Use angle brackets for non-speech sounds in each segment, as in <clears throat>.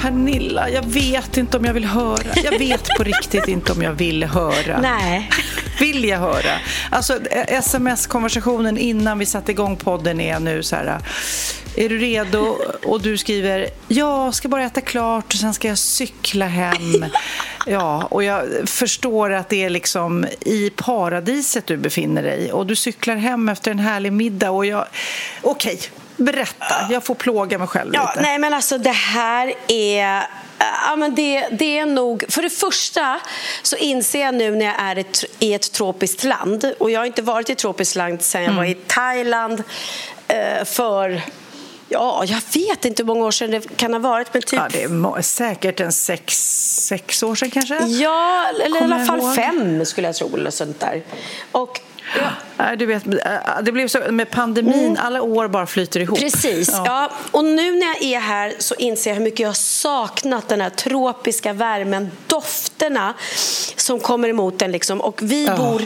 Pernilla, jag vet inte om jag vill höra. Jag vet på riktigt inte om jag vill höra. Nej. Vill jag höra? Alltså, sms-konversationen innan vi satte igång podden är nu så här... Är du redo? Och du skriver ja, ska bara äta klart och sen ska jag cykla hem. Ja, och jag förstår att det är liksom i paradiset du befinner dig och du cyklar hem efter en härlig middag och jag... Okej, berätta. Jag får plåga mig själv Ja, lite. nej, men alltså det här är... Ja, men det, det är nog... För det första så inser jag nu när jag är ett, i ett tropiskt land och jag har inte varit i ett tropiskt land sedan jag var i Thailand eh, för... Ja, jag vet inte hur många år sedan det kan ha varit, men typ... Ja, det är säkert en sex, sex år sedan kanske. Ja, eller i Kommer alla fall ihåg. fem skulle jag tro. Eller sånt där. Och, ja, du vet, äh, det blev så med pandemin, alla år bara flyter ihop. Mm. Precis. Ja. Och nu när jag är här så inser jag hur mycket jag har saknat den här tropiska värmen, dofterna som kommer emot en. Liksom. Och vi Ja. bor...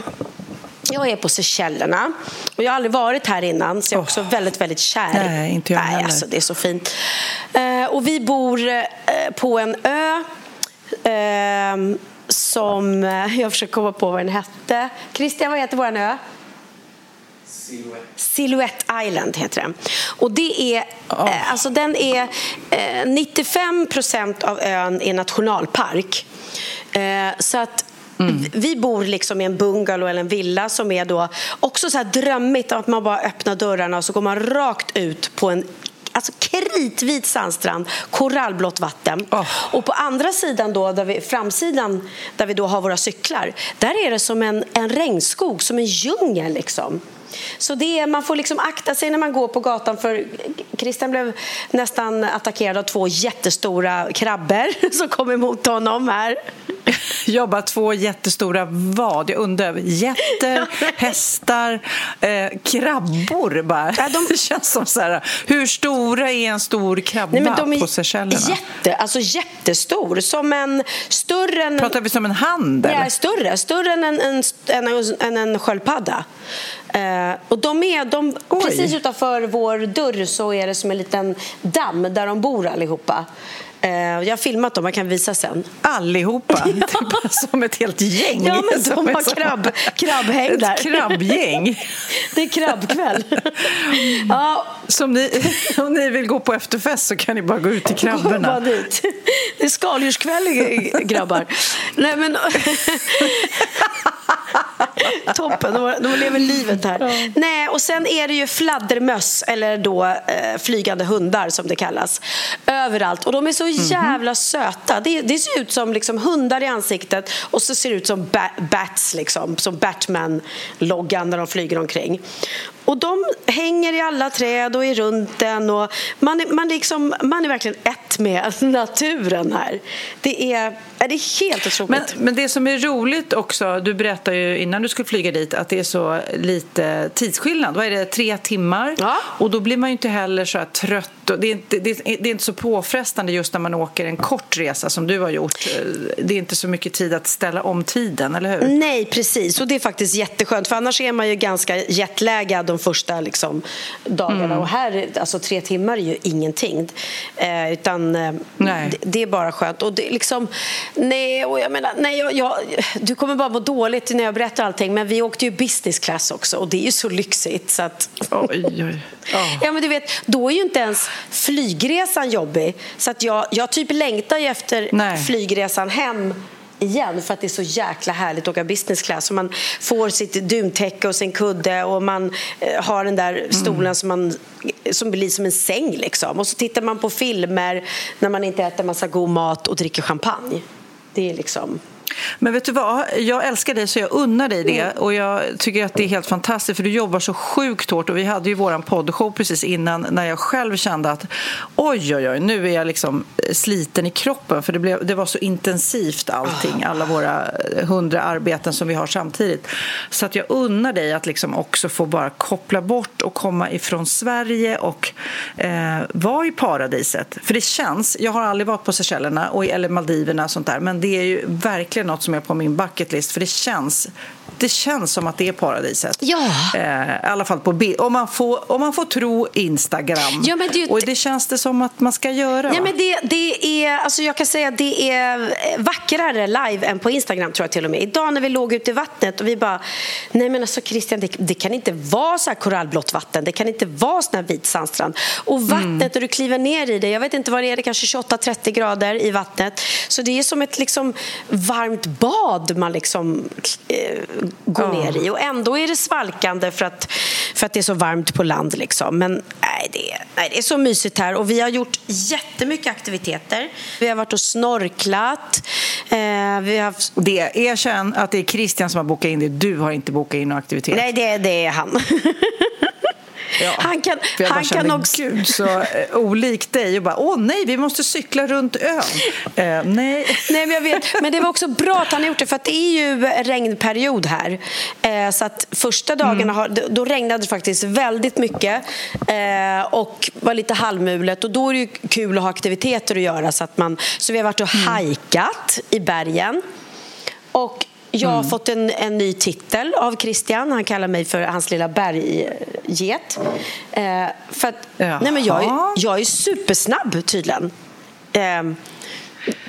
Jag är på Seychellerna och jag har aldrig varit här innan så jag är också väldigt, väldigt kär. Nej, inte jag Nej, heller. alltså, det är så fint. Eh, och vi bor eh, på en ö eh, som... eh, jag försöker komma på vad den hette. Christian, vad heter vår ö? Silhouette Island heter den. Och det är, eh, alltså den är eh, 95 procent av ön är nationalpark. Eh, så att vi- vi bor liksom i en bungalow eller en villa som är då också så här drömmigt att man bara öppnar dörrarna och så går man rakt ut på en Alltså kritvit sandstrand, korallblått vatten. Åh. Och på andra sidan, då, där vi, framsidan, där vi då har våra cyklar, där är det som en, en regnskog, som en djungel. Liksom. Så det är, man får liksom akta sig när man går på gatan för Christian blev nästan attackerad av två jättestora krabbor <laughs> som kom emot honom här. <laughs> Bara två jättestora vad? Jag undrar. Getter, <laughs> hästar, eh, krabbor bara. Ja, de- Det känns som så här, hur stora är en stor krabba på Seychellerna? jätte, alltså jättestor, som en större än... Pratar vi som en hand? eller? Ja, större. Större än en, en, en, en, en sköldpadda. Eh, och de är, de, Oj. precis utanför vår dörr så är det som en liten damm där de bor allihopa. Eh, jag har filmat dem, jag kan visa sen. Allihopa? <laughs> Det är bara som ett helt gäng. Ja, men som har krabb, krabbhäng där. Ett krabbgäng. Det är krabbkväll. <laughs> ja, Så om ni, <laughs> om ni vill gå på efterfest så kan ni bara gå ut till krabborna. Det är skaldjurskväll, grabbar. Nej, men... Toppen, de, de lever livet här. Nej, och sen är det ju fladdermöss, eller då eh, flygande hundar som det kallas, överallt. Och de är så jävla söta. Det, det ser ut som liksom hundar i ansiktet och så ser det ut som ba bats, liksom, som Batman-loggan när de flyger omkring. Och de hänger i alla träd och är runt den. Och man, är, man, liksom, man är verkligen ett med <laughs> naturen här. Det är, det är helt otroligt. Men, men det som är roligt också, du berättade ju innan du skulle flyga dit att det är så lite tidsskillnad. Vad är det, tre timmar? Ja. Och då blir man ju inte heller så trött det är, inte, det, är, det är inte så påfrestande just när man åker en kort resa som du har gjort. Det är inte så mycket tid att ställa om tiden, eller hur? Nej, precis. Och det är faktiskt jätteskönt. För annars är man ju ganska jetlaggad de första liksom, dagarna. Mm. Och här, alltså tre timmar är ju ingenting. Eh, utan eh, det, det, är bara skönt. Och det, liksom, nej, och jag menar, nej, jag, jag, du kommer bara må dåligt när jag berättar allting. Men vi åkte ju business class också och det är ju så lyxigt. Så att... oj, oj. <laughs> Oh. Ja, men du vet, då är ju inte ens flygresan jobbig. Så att jag, jag typ längtar efter Nej. flygresan hem igen för att det är så jäkla härligt att åka business class. Man får sitt duntäcke och sin kudde och man eh, har den där stolen mm. som, man, som blir som en säng. Liksom. Och så tittar man på filmer när man inte äter massa god mat och dricker champagne. Det är liksom... Men vet du vad? Jag älskar dig så jag unnar dig det. Och jag tycker att det är helt fantastiskt för du jobbar så sjukt hårt. Och vi hade ju våran poddshow precis innan när jag själv kände att oj, oj, oj, nu är jag liksom sliten i kroppen. För det, blev, det var så intensivt allting, alla våra hundra arbeten som vi har samtidigt. Så att jag unnar dig att liksom också få bara koppla bort och komma ifrån Sverige och eh, vara i paradiset. För det känns, jag har aldrig varit på Seychellerna eller Maldiverna och sånt där, men det är ju verkligen verkligen något som är på min bucketlist för det känns det känns som att det är paradiset. Ja. Eh, I alla fall på bild. Om man får, om man får tro Instagram. Ja, men det, och det känns det som att man ska göra. Ja, men det, det är, alltså jag kan säga att det är vackrare live än på Instagram tror jag till och med. Idag när vi låg ute i vattnet och vi bara, nej men alltså Christian, det, det kan inte vara så här korallblått vatten. Det kan inte vara sån här vit sandstrand. Och vattnet, mm. du kliver ner i det, jag vet inte vad det är, det är kanske 28-30 grader i vattnet. Så det är som ett liksom varmt bad man liksom eh, gå ja. ner i. Och ändå är det svalkande för att, för att det är så varmt på land. Liksom. Men nej det, nej, det är så mysigt här. Och vi har gjort jättemycket aktiviteter. Vi har varit och snorklat. Eh, vi har haft... det, erkänn att det är Christian som har bokat in det. Du har inte bokat in någon aktivitet. Nej, det, det är han. <laughs> Ja. Han kan, jag han kan också... Gud, så eh, olikt dig och bara åh nej, vi måste cykla runt ön. Eh, nej. <laughs> nej, men jag vet. Men det var också bra att han har gjort det för det är ju regnperiod här. Eh, så att första dagarna mm. har, då regnade det faktiskt väldigt mycket eh, och var lite halvmulet och då är det ju kul att ha aktiviteter att göra så att man, så vi har varit och mm. hajkat i bergen. Och jag har mm. fått en, en ny titel av Christian. Han kallar mig för hans lilla bergget. Eh, för att, nej men jag, är, jag är supersnabb tydligen. Eh,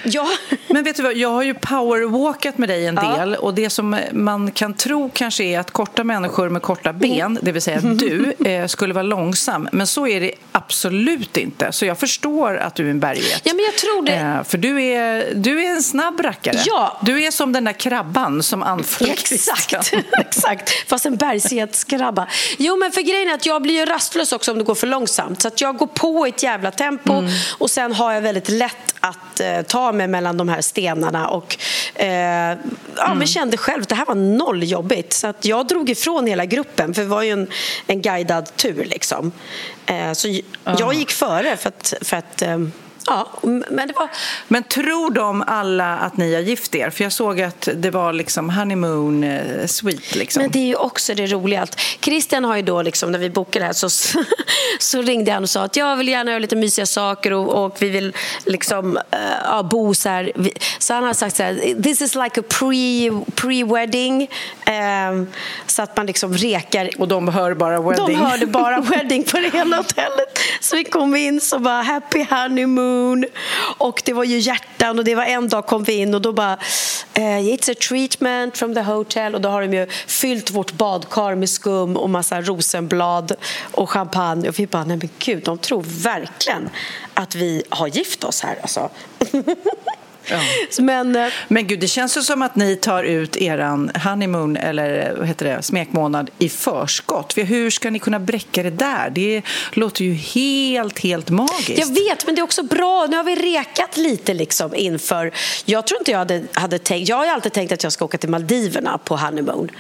Ja. <laughs> Men vet du vad, jag har ju powerwalkat med dig en del ja. och det som man kan tro kanske är att korta människor med korta ben, det vill säga du, <laughs> eh, skulle vara långsam. Men så är det absolut inte. Så jag förstår att du är en berget. Ja, men jag tror det. Eh, för du är, du är en snabb rackare. Ja. Du är som den där krabban som anfaller Exakt, <laughs> exakt. Fast en bergsgetskrabba. Jo, men för grejen är att jag blir ju rastlös också om det går för långsamt. Så att jag går på ett jävla tempo mm. och sen har jag väldigt lätt att eh, ta mig mellan de här stenarna och eh, ja, mm. men kände själv att det här var noll jobbigt. Så att jag drog ifrån hela gruppen, för det var ju en, en guidad tur. Liksom. Eh, så jag gick före för att, för att eh, Ja, men, det var... men tror de alla att ni har gift er? För jag såg att det var liksom honeymoon eh, suite. Liksom. Men det är ju också det roliga. Att Christian har ju då, liksom, när vi bokade det här, så, <laughs> så ringde han och sa att jag vill gärna göra lite mysiga saker och, och vi vill liksom, uh, bo så här. Så han har sagt så här, this is like a pre-wedding. Pre um, så att man liksom rekar. Och de hör bara wedding? De hörde bara <laughs> wedding på det hela hotellet. Så vi kom in så bara happy honeymoon moon. Och det var ju hjärtan och det var en dag kom vi in och då bara eh, It's a treatment from the hotel och då har de ju fyllt vårt badkar med skum och massa rosenblad och champagne och vi bara, nej men gud, de tror verkligen att vi har gift oss här alltså. <laughs> Ja. <laughs> Men, eh, Men gud, det känns ju som att ni tar ut eran honeymoon eller vad heter det, smekmånad i förskott. För hur ska ni kunna bräcka det där? Det låter ju helt, helt magiskt. Jag vet, men det är också bra. Nu har vi rekat lite liksom inför... Jag tror inte jag hade, hade tänkt... Jag har alltid tänkt att jag ska åka till Maldiverna på honeymoon.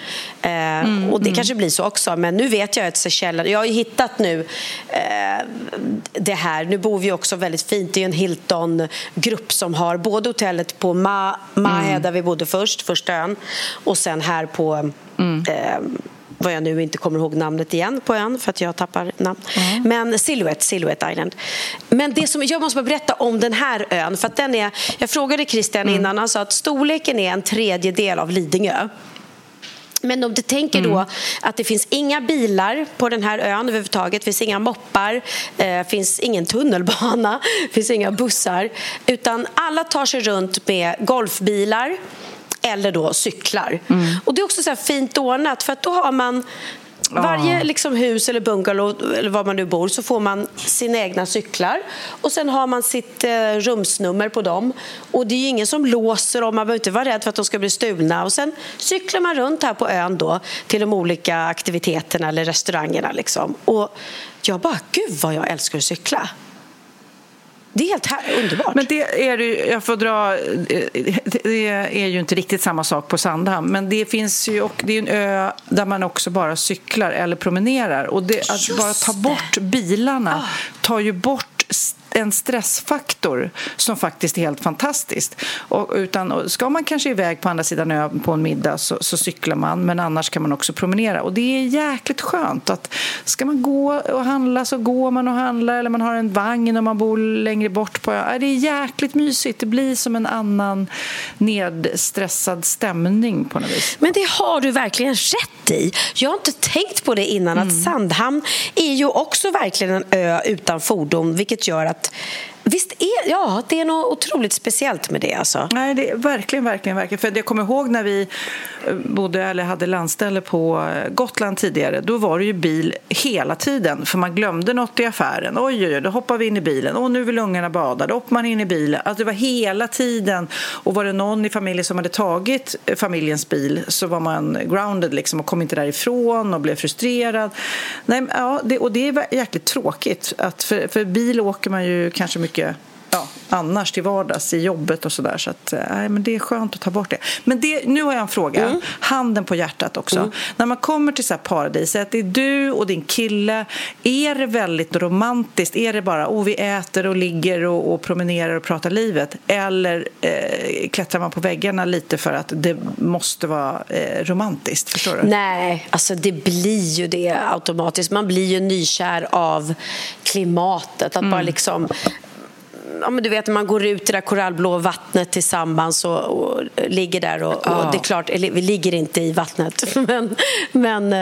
Eh, mm, och det mm. kanske blir så också. Men nu vet jag att Seychelles... Jag har ju hittat nu eh, det här. Nu bor vi också väldigt fint. Det är en Hilton-grupp som har både hotellet på Ma Mahe mm. där vi bodde först, första ön och sen här på mm. eh, vad jag nu inte kommer ihåg namnet igen på ön för att jag tappar namn. Mm. Men Silhouette, Silhouette Island. Men det som, jag måste bara berätta om den här ön. För den är, jag frågade Christian mm. innan, han sa att storleken är en tredjedel av Lidingö. Men om du tänker då mm. att det finns inga bilar på den här ön överhuvudtaget, det finns inga moppar, eh, finns ingen tunnelbana, <laughs> finns inga bussar, utan alla tar sig runt med golfbilar eller då cyklar. Mm. Och Det är också så fint ordnat, för att då har man varje liksom, hus eller bungalow eller var man nu bor så får man sina egna cyklar och sen har man sitt eh, rumsnummer på dem. Och det är ingen som låser dem, man behöver inte vara rädd för att de ska bli stulna. Och sen cyklar man runt här på ön då till de olika aktiviteterna eller restaurangerna. Liksom. Och jag bara, gud vad jag älskar att cykla. Det är helt här, underbart. Men det är jag får dra, det är ju inte riktigt samma sak på Sandhamn, men det finns ju, och det är en ö där man också bara cyklar eller promenerar. Och det, att bara ta bort bilarna ah. tar ju bort en stressfaktor som faktiskt är helt fantastiskt. Och, utan, ska man kanske iväg på andra sidan ön på en middag så, så, cyklar man, men annars kan man också promenera. Och det är jäkligt skönt. att Ska man gå och handla så går man och handlar eller man har en vagn om man bor längre bort. på ön. Det är jäkligt mysigt. Det blir som en annan nedstressad stämning på något vis. Men det har du verkligen rätt i. Jag har inte tänkt på det innan, mm. att Sandhamn är ju också verkligen en ö utan fordon, vilket gör att that Visst är ja, det är något otroligt speciellt med det. Alltså. Nej, det är verkligen, verkligen, verkligen. För jag kommer ihåg när vi eh, bodde, eller hade landställe på eh, Gotland tidigare. Då var det ju bil hela tiden, för man glömde något i affären. Oj, oj, oj, då hoppar vi in i bilen. Och nu vill ungarna bada. Då hoppar man in i bilen. Alltså, det var hela tiden. Och var det någon i familjen som hade tagit eh, familjens bil så var man grounded liksom, och kom inte därifrån och blev frustrerad. Nej, ja, det, och det är jäkligt tråkigt. Att för, för bil åker man ju kanske mycket mycket ja, annars till vardags i jobbet och sådär. Så att, nej, men det är skönt att ta bort det. Men det, nu har jag en fråga. Mm. Handen på hjärtat också. Mm. När man kommer till så här paradiset, det är du och din kille. Är det väldigt romantiskt? Är det bara oh, vi äter och ligger och, och promenerar och pratar livet? Eller eh, klättrar man på väggarna lite för att det måste vara eh, romantiskt? Förstår du? Nej, alltså det blir ju det automatiskt. Man blir ju nykär av klimatet. Att mm. bara liksom ja, men du vet, man går ut i det korallblå vattnet tillsammans och, och ligger där. Och, ja. och, det är klart, vi ligger inte i vattnet. <laughs> Men, men,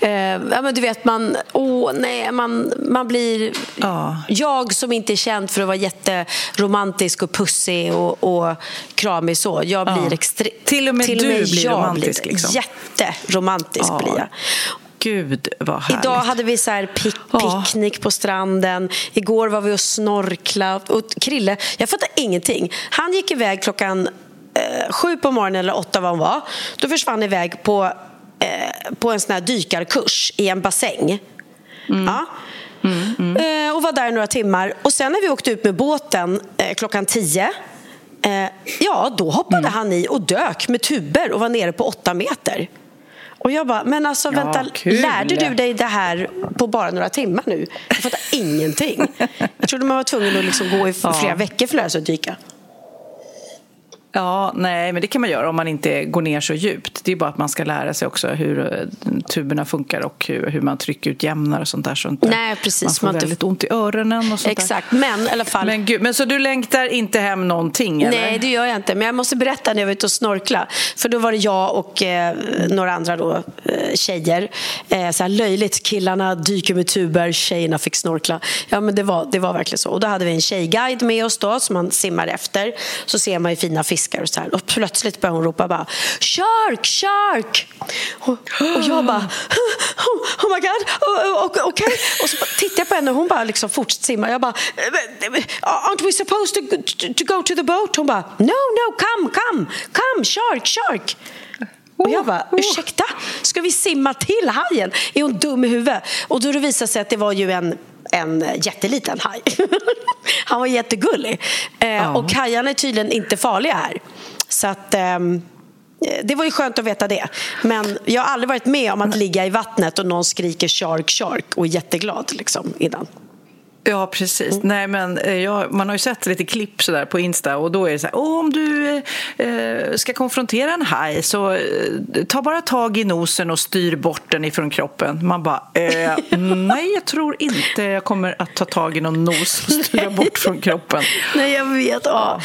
eh, ja, men du vet, man, åh, nej, man, man blir... Ja. Jag som inte är känd för att vara jätteromantisk och pussig och, och kramig så, jag blir extremt... Till och med till du med blir romantisk? Blir liksom. Jätteromantisk blir jag gud vad härligt. Idag hade vi så här pick, picknick ja. på stranden. Igår var vi och snorkla. Och Krille, jag fattar ingenting. Han gick iväg klockan eh, sju på morgonen eller åtta vad han var. Då försvann han iväg på, eh, på en sån här dykarkurs i en bassäng. Mm. Ja. Mm, mm. Eh, och var där några timmar. Och sen när vi åkte ut med båten eh, klockan tio eh, Ja, då hoppade mm. han i och dök med tuber och var nere på åtta meter. Och jag bara, men alltså vänta, ja, lärde du dig det här på bara några timmar nu? Jag fattar ingenting. Jag trodde man var tvungen att liksom gå i flera ja. veckor för att lära sig att dyka. Ja, nej, men det kan man göra om man inte går ner så djupt. Det är bara att man ska lära sig också hur eh, tuberna funkar och hur, hur man tryckutjämnar och sånt där. Så inte nej, precis. Man får man väldigt ont i öronen och sånt Exakt, där. men i alla fall. Men, gud, men så du längtar inte hem någonting? Eller? Nej, det gör jag inte. Men jag måste berätta när jag var ute och snorkla. För då var det jag och eh, några andra då, eh, tjejer. Eh, så här löjligt, killarna dyker med tuber, tjejerna fick snorkla. Ja, men det var, det var verkligen så. Och då hade vi en tjejguide med oss då, som man simmar efter. Så ser man ju fina fiskar fiskar och så här. Och plötsligt börjar hon ropa bara Shark, shark! Och, och jag bara Oh, oh my god, okej. Okay. Och så tittar jag på henne och hon bara liksom fortsätter simma. Jag bara Aren't we supposed to, to go to the boat? Hon bara No, no, come, come, come, shark, shark! Och jag bara, ursäkta, ska vi simma till hajen? Är hon dum i huvudet? Och då det visade sig att det var ju en en jätteliten haj. <laughs> Han var jättegullig. Eh, Och hajarna är tydligen inte farliga här. Så att... Eh, det var ju skönt att veta det. Men jag har aldrig varit med om att ligga i vattnet och någon skriker shark, shark och är jätteglad liksom, innan. Ja, precis. Mm. Nej, men eh, jag, man har ju sett lite klipp så där på Insta och då är det så här, om du eh, ska konfrontera en haj så eh, ta bara tag i nosen och styr bort den ifrån kroppen. Man bara, eh, nej, jag tror inte jag kommer att ta tag i någon nos och styra bort från kroppen. <laughs> nej, jag vet. Ja.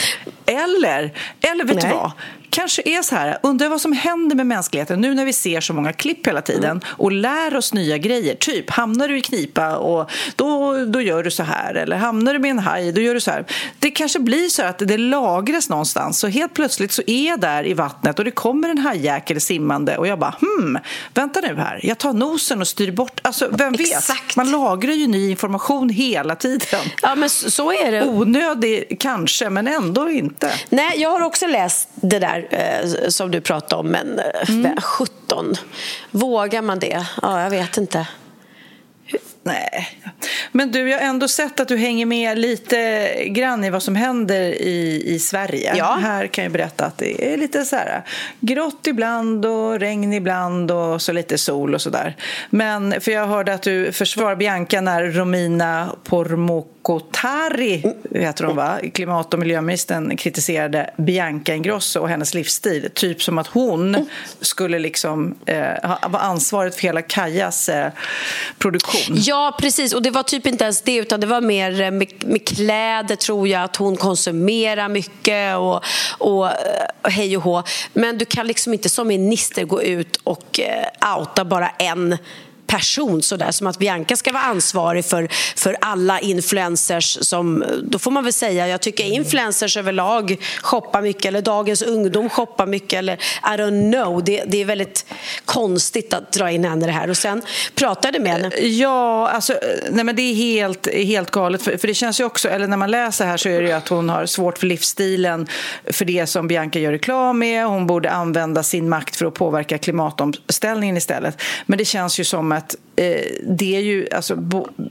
Eller, eller vet nej. du vad? Kanske är så här, undrar vad som händer med mänskligheten nu när vi ser så många klipp hela tiden mm. och lär oss nya grejer. Typ, hamnar du i knipa och då, då gör du så här. Eller hamnar du med en haj, då gör du så här. Det kanske blir så att det lagras någonstans. Så helt plötsligt så är jag där i vattnet och det kommer en hajjäkel simmande och jag bara, hmm, vänta nu här. Jag tar nosen och styr bort. Alltså, vem vet? Man lagrar ju ny information hela tiden. Ja, men så är det. Onödig kanske, men ändå inte. Nej, jag har också läst det där eh, som du pratade om, men eh, mm. 17. Vågar man det? Ja, jag vet inte. Nej. Men du, jag har ändå sett att du hänger med lite grann i vad som händer i, i Sverige. Ja. Här kan jag berätta att det är lite så här grått ibland och regn ibland och så lite sol och så där. Men för jag hörde att du försvarar Bianca när Romina Pourmokhtari Kotari, heter hon va? Klimat och miljöministern kritiserade Bianca Ingrosso och hennes livsstil. Typ som att hon skulle liksom eh, vara ansvarig för hela Kajas eh, produktion. Ja, precis. Och det var typ inte ens det, utan det var mer eh, med, med kläder, tror jag, att hon konsumerar mycket och, och och hej och hå. Men du kan liksom inte som minister gå ut och eh, outa bara en person sådär som att Bianca ska vara ansvarig för, för alla influencers som, då får man väl säga, jag tycker influencers överlag shoppar mycket eller dagens ungdom shoppar mycket eller I don't know, det, det är väldigt konstigt att dra in henne i det här och sen pratade med henne. Ja, alltså, nej men det är helt, helt galet för, för det känns ju också, eller när man läser här så är det ju att hon har svårt för livsstilen för det som Bianca gör reklam med, hon borde använda sin makt för att påverka klimatomställningen istället. Men det känns ju som att eh, det är ju alltså,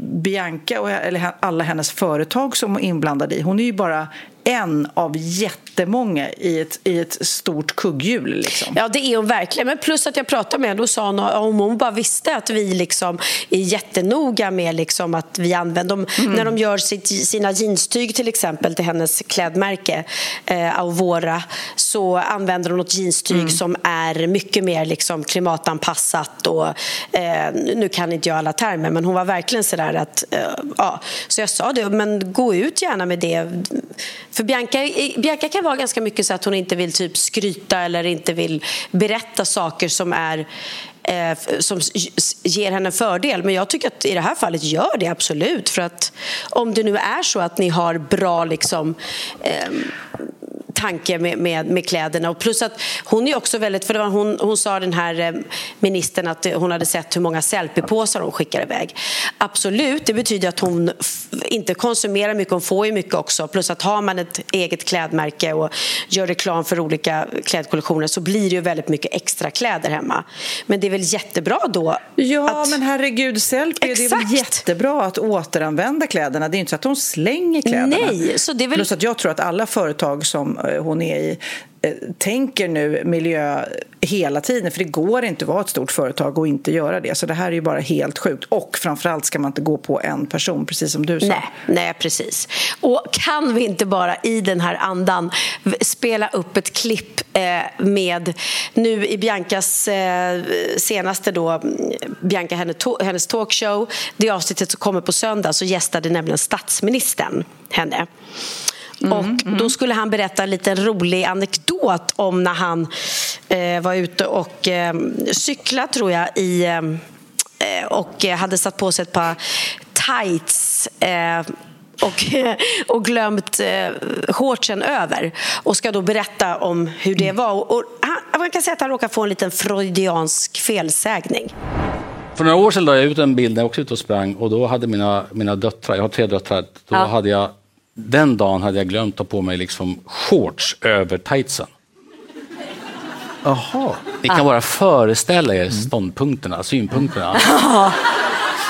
Bianca och eller alla hennes företag som är inblandade i. Hon är ju bara en av jättemånga i ett, i ett stort kugghjul. Liksom. Ja, det är hon verkligen. Men plus att jag pratade med henne och sa om hon bara visste att vi liksom är jättenoga med liksom att vi använder dem. Mm. När de gör sitt, sina jeanstyg till exempel till hennes klädmärke eh, Aurora så använder de något jeanstyg mm. som är mycket mer liksom klimatanpassat och eh, nu kan inte jag alla termer men hon var verkligen sådär att eh, ja, så jag sa det, men gå ut gärna med det för Bianca, Bianca kan vara ganska mycket så att hon inte vill typ skryta eller inte vill berätta saker som är eh, som ger henne en fördel. Men jag tycker att i det här fallet gör det absolut. För att om det nu är så att ni har bra liksom, eh, tanke med, med, med, kläderna. Och plus att hon är också väldigt, för det var hon, hon sa den här eh, ministern att hon hade sett hur många selfiepåsar hon skickar iväg. Absolut, det betyder att hon inte konsumerar mycket, hon får ju mycket också. Plus att har man ett eget klädmärke och gör reklam för olika klädkollektioner så blir det ju väldigt mycket extra kläder hemma. Men det är väl jättebra då? Ja, att... men herregud, selfie, Exakt. det är väl jättebra att återanvända kläderna. Det är inte så att hon slänger kläderna. Nej, så det är väl... Plus att jag tror att alla företag som Eh, hon är i eh, tänker nu miljö hela tiden för det går inte att vara ett stort företag och inte göra det. Så det här är ju bara helt sjukt. Och framförallt ska man inte gå på en person, precis som du sa. Nej, nej precis. Och kan vi inte bara i den här andan spela upp ett klipp eh, med nu i Biancas senaste då, mm, Bianca hennes talkshow, det avsnittet som kommer på söndag så gästade nämligen statsministern henne. Mm, och mm. Då skulle han berätta en liten rolig anekdot om när han eh, var ute och eh, cyklade, tror jag, i, eh, och hade satt på sig ett par tights eh, och, <laughs> och glömt eh, shortsen över och ska då berätta om hur det var. Och, och han, man kan säga att han råkar få en liten freudiansk felsägning. För några år sedan la jag ut en bild när jag också ute och sprang och då hade mina, mina döttrar, jag har tre döttrar, då ja. hade jag den dagen hade jag glömt att ta på mig liksom shorts över tightsen. Jaha. Ni kan bara föreställa er ståndpunkterna, synpunkterna.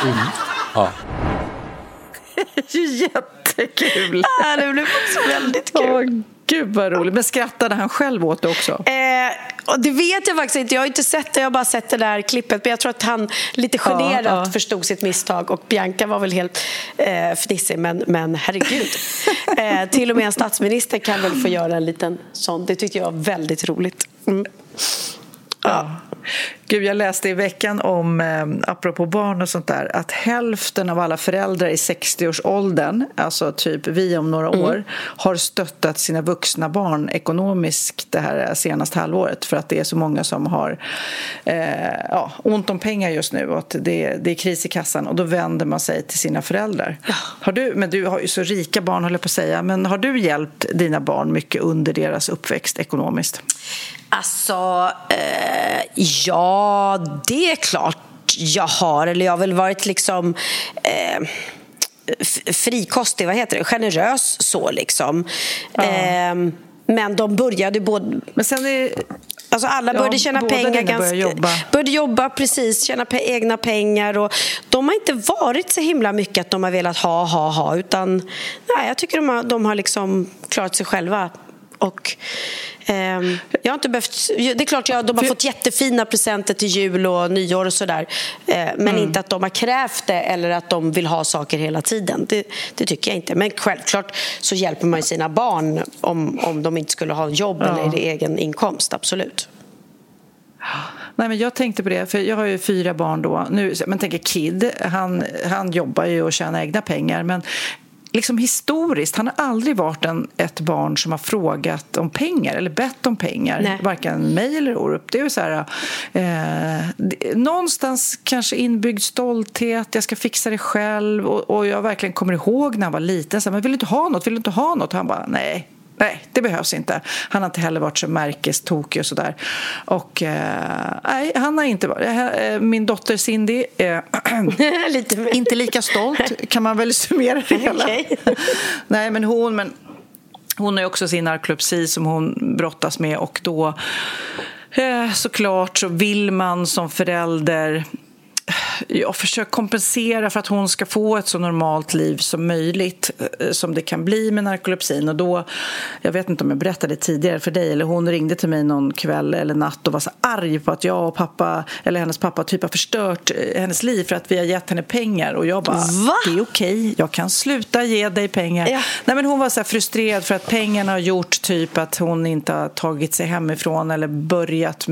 Mm. <laughs> Ja. <laughs> Jättekul! Ja, det blev också väldigt kul. Gud vad roligt. Men skrattade han själv åt det också? Eh, och det vet jag faktiskt inte. Jag har inte sett det. Jag har bara sett det där klippet. Men jag tror att han lite generat ja, ja. förstod sitt misstag. Och Bianca var väl helt eh, fnissig. Men, men herregud. <laughs> eh, till och med en statsminister kan väl få göra en liten sån. Det tyckte jag var väldigt roligt. Mm. Ja. Gud, jag läste i veckan om, eh, apropå barn och sånt där, att hälften av alla föräldrar i 60-årsåldern, alltså typ vi om några mm. år, har stöttat sina vuxna barn ekonomiskt det här senaste halvåret för att det är så många som har eh, ja, ont om pengar just nu och att det, det är kris i kassan och då vänder man sig till sina föräldrar. Ja. Har du, men du har ju så rika barn, håller jag på att säga, men har du hjälpt dina barn mycket under deras uppväxt ekonomiskt? Alltså, eh, ja, det är klart jag har. Eller jag har väl varit liksom... Eh, frikostig, vad heter det, generös så liksom. Ja. Eh, men de började både... Men sen är... Alltså alla började ja, tjäna pengar. Ganska, började jobba. började jobba, precis. Tjäna pe egna pengar. Och de har inte varit så himla mycket att de har velat ha, ha, ha. Utan nej, jag tycker de har, de har liksom klarat sig själva. Och Ehm, jag har inte behövt, det är klart att de har fått jättefina presenter till jul och nyår och sådär. Eh, men mm. inte att de har krävt det eller att de vill ha saker hela tiden. Det, det tycker jag inte. Men självklart så hjälper man sina barn om, om de inte skulle ha jobb ja. eller egen inkomst. Absolut. Nej, men jag tänkte på det, för jag har ju fyra barn då. Nu, men tänker Kid, han, han jobbar ju och tjänar egna pengar. Men liksom historiskt, han har aldrig varit en, ett barn som har frågat om pengar eller bett om pengar, Nej. varken mig eller Orup. Det är så här, eh, någonstans kanske inbyggd stolthet, jag ska fixa det själv och, och jag verkligen kommer ihåg när han var liten, så här, men vill du inte ha något, vill du inte ha något? Och han bara, nej, Nej, det behövs inte. Han har inte heller varit så märkestokig och sådär. Och eh, nej, han har inte varit... Eh, min dotter Cindy, eh, <clears throat> inte lika stolt kan man väl summera det hela. Okay. <laughs> nej, men hon... Men, hon har också sin narkolepsi som hon brottas med och då eh, såklart så vill man som förälder jag försöker kompensera för att hon ska få ett så normalt liv som möjligt eh, som det kan bli med narkolepsin. Och då, jag vet inte om jag berättade tidigare för dig, eller hon ringde till mig någon kväll eller natt och var så arg på att jag och pappa, eller hennes pappa, typ har förstört eh, hennes liv för att vi har gett henne pengar. Och jag bara, Va? det är okej, jag kan sluta ge dig pengar. Ja. Nej, men hon var så frustrerad för att pengarna har gjort typ att hon inte har tagit sig hemifrån eller börjat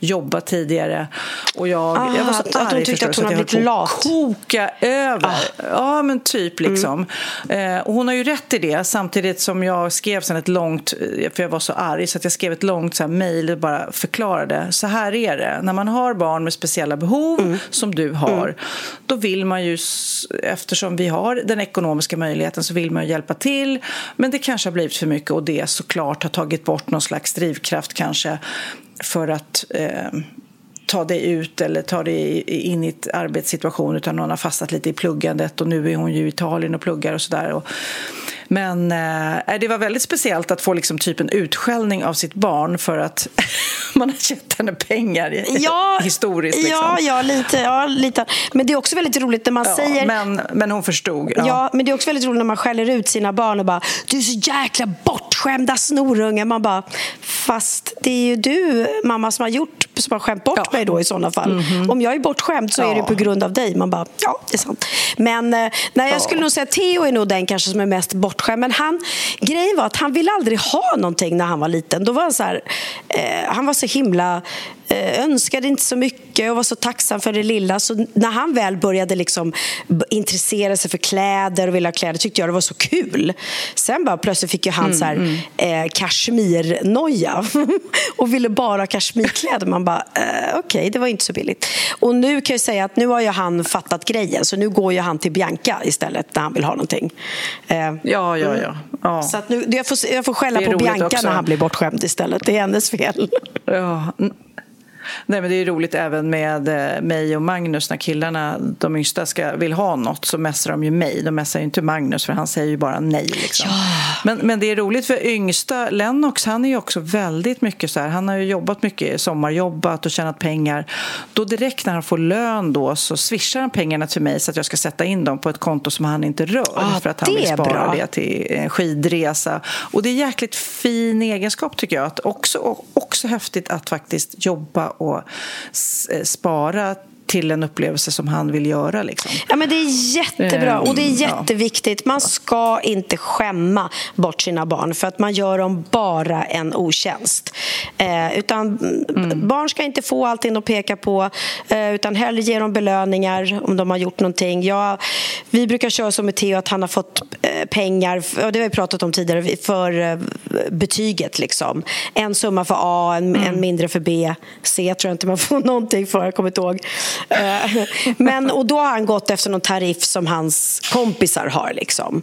jobba tidigare. Och jag, ah, jag var så arg hon tyckte att hon hade blivit lat. koka över. Ah. Ja, men typ liksom. Mm. Eh, och hon har ju rätt i det, samtidigt som jag skrev sen ett långt, eh, för jag var så arg, så att jag skrev ett långt mejl och bara förklarade. Så här är det, när man har barn med speciella behov, mm. som du har, mm. då vill man ju, eftersom vi har den ekonomiska möjligheten, så vill man ju hjälpa till. Men det kanske har blivit för mycket och det såklart har tagit bort någon slags drivkraft kanske för att eh, ta dig ut eller ta dig in i ett arbetssituation utan hon har fastnat lite i pluggandet och nu är hon ju i Italien och pluggar och sådär. Men eh, det var väldigt speciellt att få liksom typ en utskällning av sitt barn för att <laughs> man har gett henne pengar ja, historiskt. Liksom. Ja, ja, lite, ja, lite. Men det är också väldigt roligt när man ja, säger... Men, men hon förstod. Ja. ja. men det är också väldigt roligt när man skäller ut sina barn och bara du är så jäkla bortskämda snorunge. Man bara, fast det är ju du, mamma, som har gjort som har skämt bort ja. mig då i sådana fall. Mm -hmm. Om jag är bortskämd så är det på grund av dig. Man bara, ja, det är sant. Men eh, nej, jag skulle nog säga att Theo är nog den kanske som är mest bortskämd. Men han, grejen var att han ville aldrig ha någonting när han var liten. Då var han så här, eh, han var så himla önskade inte så mycket och var så tacksam för det lilla. Så när han väl började liksom intressera sig för kläder och ville ha kläder tyckte jag det var så kul. Sen bara plötsligt fick ju han mm, så här, mm. eh, kashmirnoja <laughs> och ville bara ha kashmirkläder. Man bara, eh, okej, okay, det var inte så billigt. Och nu kan jag säga att nu har ju han fattat grejen så nu går ju han till Bianca istället när han vill ha någonting. Eh, ja, ja, ja. Mm. ja. Så att nu, jag, får, jag får skälla på Bianca också. när han blir bortskämd istället. Det är hennes fel. Ja. Nej, men det är roligt även med eh, mig och Magnus när killarna, de yngsta, ska, vill ha något så mässar de ju mig. De mässar ju inte Magnus för han säger ju bara nej. Liksom. Ja. Men, men det är roligt för yngsta, Lennox, han är ju också väldigt mycket så här, han har ju jobbat mycket, sommarjobbat och tjänat pengar. Då direkt när han får lön då så swishar han pengarna till mig så att jag ska sätta in dem på ett konto som han inte rör ah, för att han vill spara bra. det till en skidresa. Och det är jäkligt fin egenskap tycker jag. Att också, också häftigt att faktiskt jobba och eh, spara till en upplevelse som han vill göra. Liksom. Ja, men det är jättebra och det är jätteviktigt. Man ska inte skämma bort sina barn för att man gör dem bara en otjänst. Eh, utan mm. Barn ska inte få allting att peka på eh, utan hellre ge dem belöningar om de har gjort någonting. Jag, vi brukar köra som med Theo att han har fått eh, pengar, och det har vi pratat om tidigare, för eh, betyget. Liksom. En summa för A, en, mm. en mindre för B. C tror jag inte man får <laughs> någonting för, jag kommer inte ihåg. Eh, men, och då har han gått efter någon tariff som hans kompisar har. Liksom.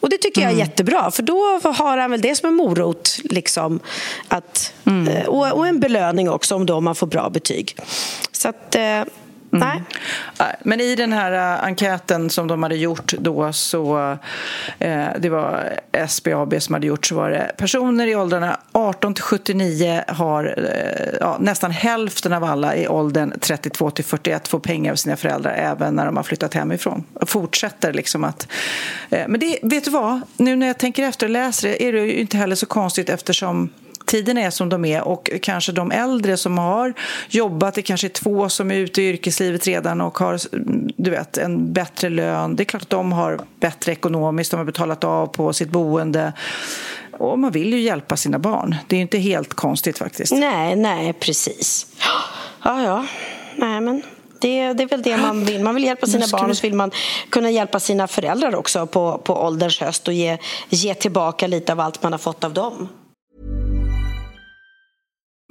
Och det tycker jag är mm. jättebra, för då har han väl det som en morot. Liksom, att, mm. Eh, och, och, en belöning också om, då man får bra betyg. Så att, eh, Nej. Mm. Men i den här uh, enkäten som de hade gjort då så uh, det var SBAB som hade gjort så var det personer i åldrarna 18 till 79 har uh, ja, nästan hälften av alla i åldern 32 till 41 får pengar av sina föräldrar även när de har flyttat hemifrån. Och fortsätter liksom att... men det, vet du vad? Nu när jag tänker efter och läser det är det ju inte heller så konstigt eftersom tiderna är som de är och kanske de äldre som har jobbat, det kanske är två som är ute i yrkeslivet redan och har du vet, en bättre lön. Det är klart att de har bättre ekonomiskt, de har betalat av på sitt boende. Och man vill ju hjälpa sina barn. Det är inte helt konstigt faktiskt. Nej, nej, precis. Ja, ja. Nej, men det, det, är väl det man vill. Man vill hjälpa sina barn och så vill man kunna hjälpa sina föräldrar också på, på ålderns höst och ge, ge tillbaka lite av allt man har fått av dem.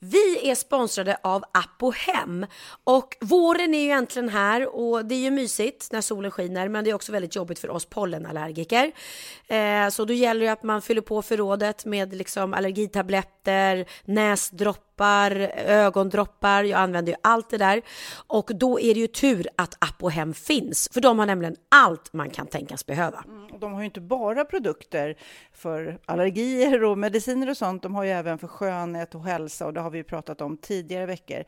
Vi är sponsrade av Apohem och våren är ju äntligen här och det är ju mysigt när solen skiner men det är också väldigt jobbigt för oss pollenallergiker. Eh, så då gäller det att man fyller på förrådet med liksom allergitabletter, näsdroppar droppar, ögondroppar, jag använder ju allt det där. Och då är det ju tur att Apohem finns, för de har nämligen allt man kan tänkas behöva. Mm, de har ju inte bara produkter för allergier och mediciner och sånt, de har ju även för skönhet och hälsa och det har vi ju pratat om tidigare veckor.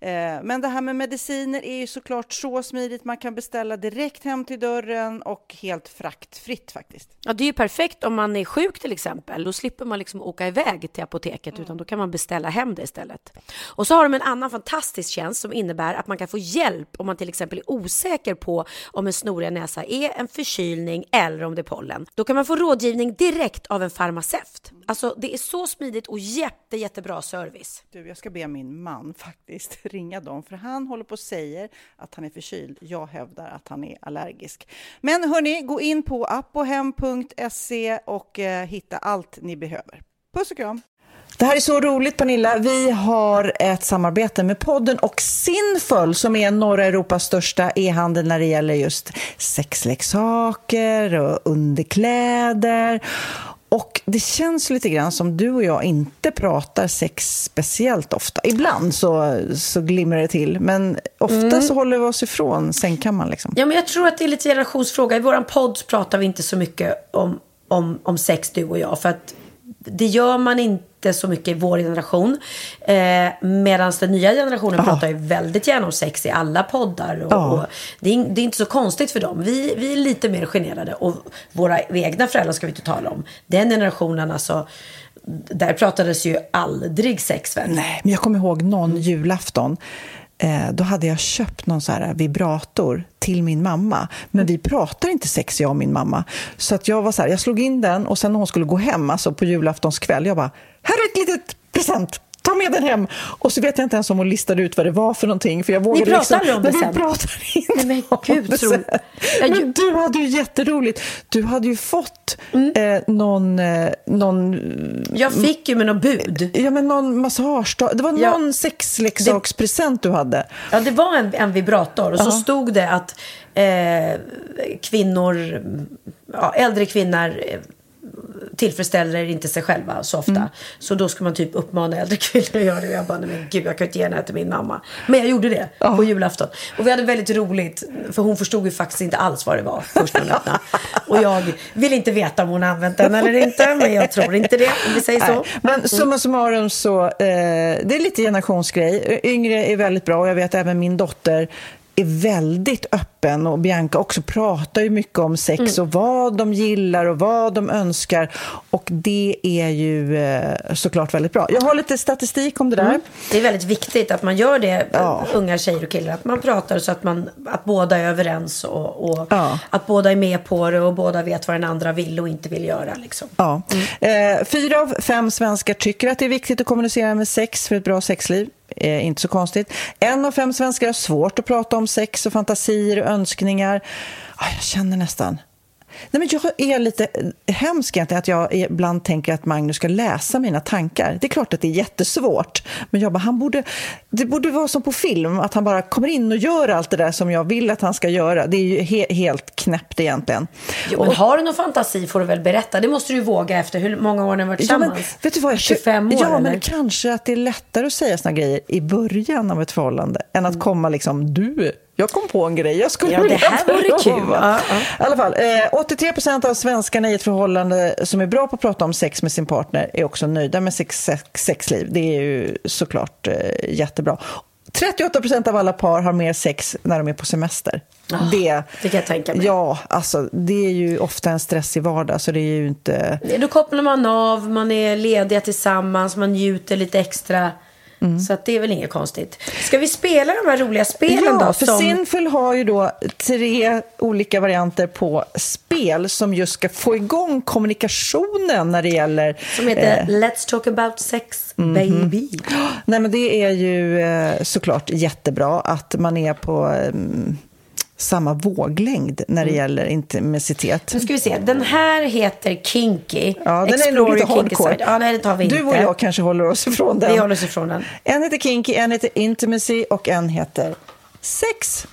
Eh, men det här med mediciner är ju såklart så smidigt, man kan beställa direkt hem till dörren och helt fraktfritt faktiskt. Ja, det är ju perfekt om man är sjuk till exempel, då slipper man liksom åka iväg till apoteket, mm. utan då kan man beställa hem det istället istället. Och så har de en annan fantastisk tjänst som innebär att man kan få hjälp om man till exempel är osäker på om en snoriga näsa är en förkylning eller om det är pollen. Då kan man få rådgivning direkt av en farmaceut. Alltså det är så smidigt och jätte, jättebra service. Du, jag ska be min man <laughs> faktiskt ringa dem, för han håller på och säger att han är förkyld. Jag hävdar att han är allergisk. Men hörni, gå in på appohem.se och eh, hitta allt ni behöver. Puss och kram! Det här är så roligt Pernilla. Vi har ett samarbete med podden och Sinful som är norra Europas största e-handel när det gäller just sexleksaker och underkläder. Och det känns lite grann som du och jag inte pratar sex speciellt ofta. Ibland så, så glimrar det till, men ofta mm. så håller vi oss ifrån sängkammaren. Liksom. Ja, men jag tror att det är lite generationsfråga. I vår podd pratar vi inte så mycket om, om, om sex, du och jag. För att det gör man inte inte så mycket i vår generation. Eh, Medan den nya generationen pratar ju väldigt gärna om sex i alla poddar. Och, Ja. och det, är, det är inte så konstigt för dem. Vi, vi är lite mer generade. Och våra egna föräldrar ska vi inte tala om. Den generationen alltså. Där pratades ju aldrig sex väl? Nej, men jag kommer ihåg någon julafton. Eh, då hade jag köpt någon så här vibrator till min mamma. Men vi pratar inte sex, jag och min mamma. Så att jag var så här, jag slog in den och sen när hon skulle gå hem, alltså på julaftonskväll, jag bara, här är ett litet present! Ta med den hem! Och så vet jag inte ens om hon listade ut vad det var för någonting. För jag vågade pratar liksom, om det sen? Vi pratar inte Nej, men om gud, det tror- sen. Jag- Men du hade ju jätteroligt. Du hade ju fått eh, någon, eh, någon Jag fick ju med något bud. Ja, men någon massage. Det var Ja. någon sexleksakspresent du hade. Ja, det var en, en vibrator och så stod det att eh, kvinnor, ja, äldre kvinnor eh, tillfredsställer inte sig själva så ofta. Mm. Så då ska man typ uppmana äldre kvinnor att göra det. Och jag bara, nej men gud jag kan inte ge den här till min mamma. Men jag gjorde det på julafton. Och vi hade väldigt roligt. För hon förstod ju faktiskt inte alls vad det var först när hon öppnade. <laughs> Och jag vill inte veta om hon använt den eller inte. Men jag tror inte det, om vi säger så. Nej. Men summa summarum så, eh, det är lite generationsgrej. Yngre är väldigt bra och jag vet även min dotter är väldigt öppen och Bianca också pratar ju mycket om sex och vad de gillar och vad de önskar och det är ju eh, såklart väldigt bra. Jag har lite statistik om det där. Det är väldigt viktigt att man gör det, Ja. unga tjejer och killar. Att man pratar så att, man, att båda är överens och, och Ja. att båda är med på det och båda vet vad den andra vill och inte vill göra. Liksom. Ja. Eh, fyra av fem svenskar tycker att det är viktigt att kommunicera med sex för ett bra sexliv. Eh, inte så konstigt. En av fem svenskar har svårt att prata om sex och fantasier och önskningar. Ah, jag känner nästan... Nej, men jag är lite hemsk egentligen att jag ibland tänker att Magnus ska läsa mina tankar. Det är klart att det är jättesvårt, men jag bara, han borde, det borde vara som på film, att han bara kommer in och gör allt det där som jag vill att han ska göra. Det är ju he- helt knäppt egentligen. Jo, men har du någon fantasi får du väl berätta. Det måste du ju våga efter hur många år ni har varit Ja, men, tillsammans. vet du vad, jag, 25 år Ja, eller? men kanske att det är lättare att säga såna grejer i början av ett förhållande än att komma liksom, du, jag kom på en grej, jag skulle Ja, det här vore kul. prova." Ja, I alla fall, eh, 83 procent av svenskarna i ett förhållande som är bra på att prata om sex med sin partner är också nöjda med sex, sex, sexliv. Det är ju såklart eh, jättebra. 38 procent av alla par har mer sex när de är på semester. det, det kan jag tänka mig. Ja, alltså det är ju ofta en stressig vardag så det är ju inte... Då kopplar man av, man är lediga tillsammans, man njuter lite extra. Mm. Så att det är väl inget konstigt. Ska vi spela de här roliga spelen Ja, då? för som- Sinful har ju då tre olika varianter på spel som just ska få igång kommunikationen när det gäller... Som heter eh, Let's talk about sex Mhm. baby. nej, men det är ju eh, såklart jättebra att man är på mm, samma våglängd när Mm. det gäller intimitet. Nu ska vi se. Den här heter Kinky. Ja, den är nog lite hardcore. Ja, nej, det tar vi du inte. och jag kanske håller oss ifrån den. Vi håller oss ifrån den. En heter Kinky, en heter Intimacy och en heter Sex.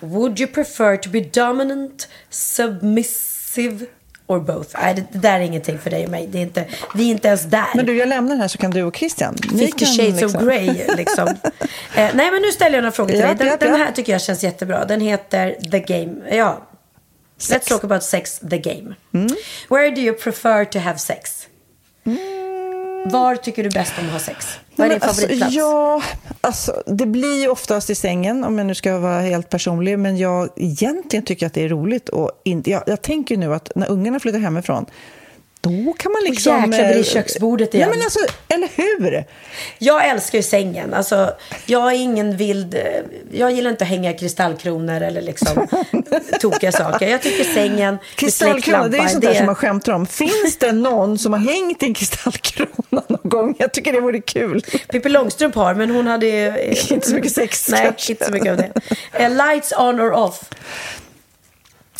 Would you prefer to be dominant, submissive or both? Nej, det, det där är ingenting för dig och mig. Det är inte, vi är inte ens där. Men du, jag lämnar här så kan du och Christian. ni Fifty kan shades liksom- of Grey liksom. <laughs> eh, nej men nu ställer jag några frågor till Ja, dig. Den, ja, den här tycker jag känns jättebra. Den heter The Game. Ja. Let's talk about sex, the game. Mm. Where do you prefer to have sex? Var tycker du bäst om att ha sex? Vad är din men favoritplats? Alltså, ja, alltså, det blir ju oftast i sängen, om jag nu ska vara helt personlig. Men jag egentligen tycker att det är roligt. Och inte, jag, jag tänker nu att när ungarna flyttar hemifrån, då kan man liksom... jäklar blir det eh, köksbordet igen. Nej, men alltså, eller hur? Jag älskar ju sängen. Alltså, jag är ingen vild... eh, Jag gillar inte att hänga kristallkronor eller liksom <laughs> tokiga saker. Jag tycker sängen med Kristallkrona, det är ju sånt där som man skämtar om. Finns det någon som har hängt en kristallkrona någon gång? Jag tycker det vore kul. Pippi Långstrump har, men hon hade ju... eh, Inte så mycket sex, <laughs> Nej, kanske. inte så mycket av det. Lights on or off?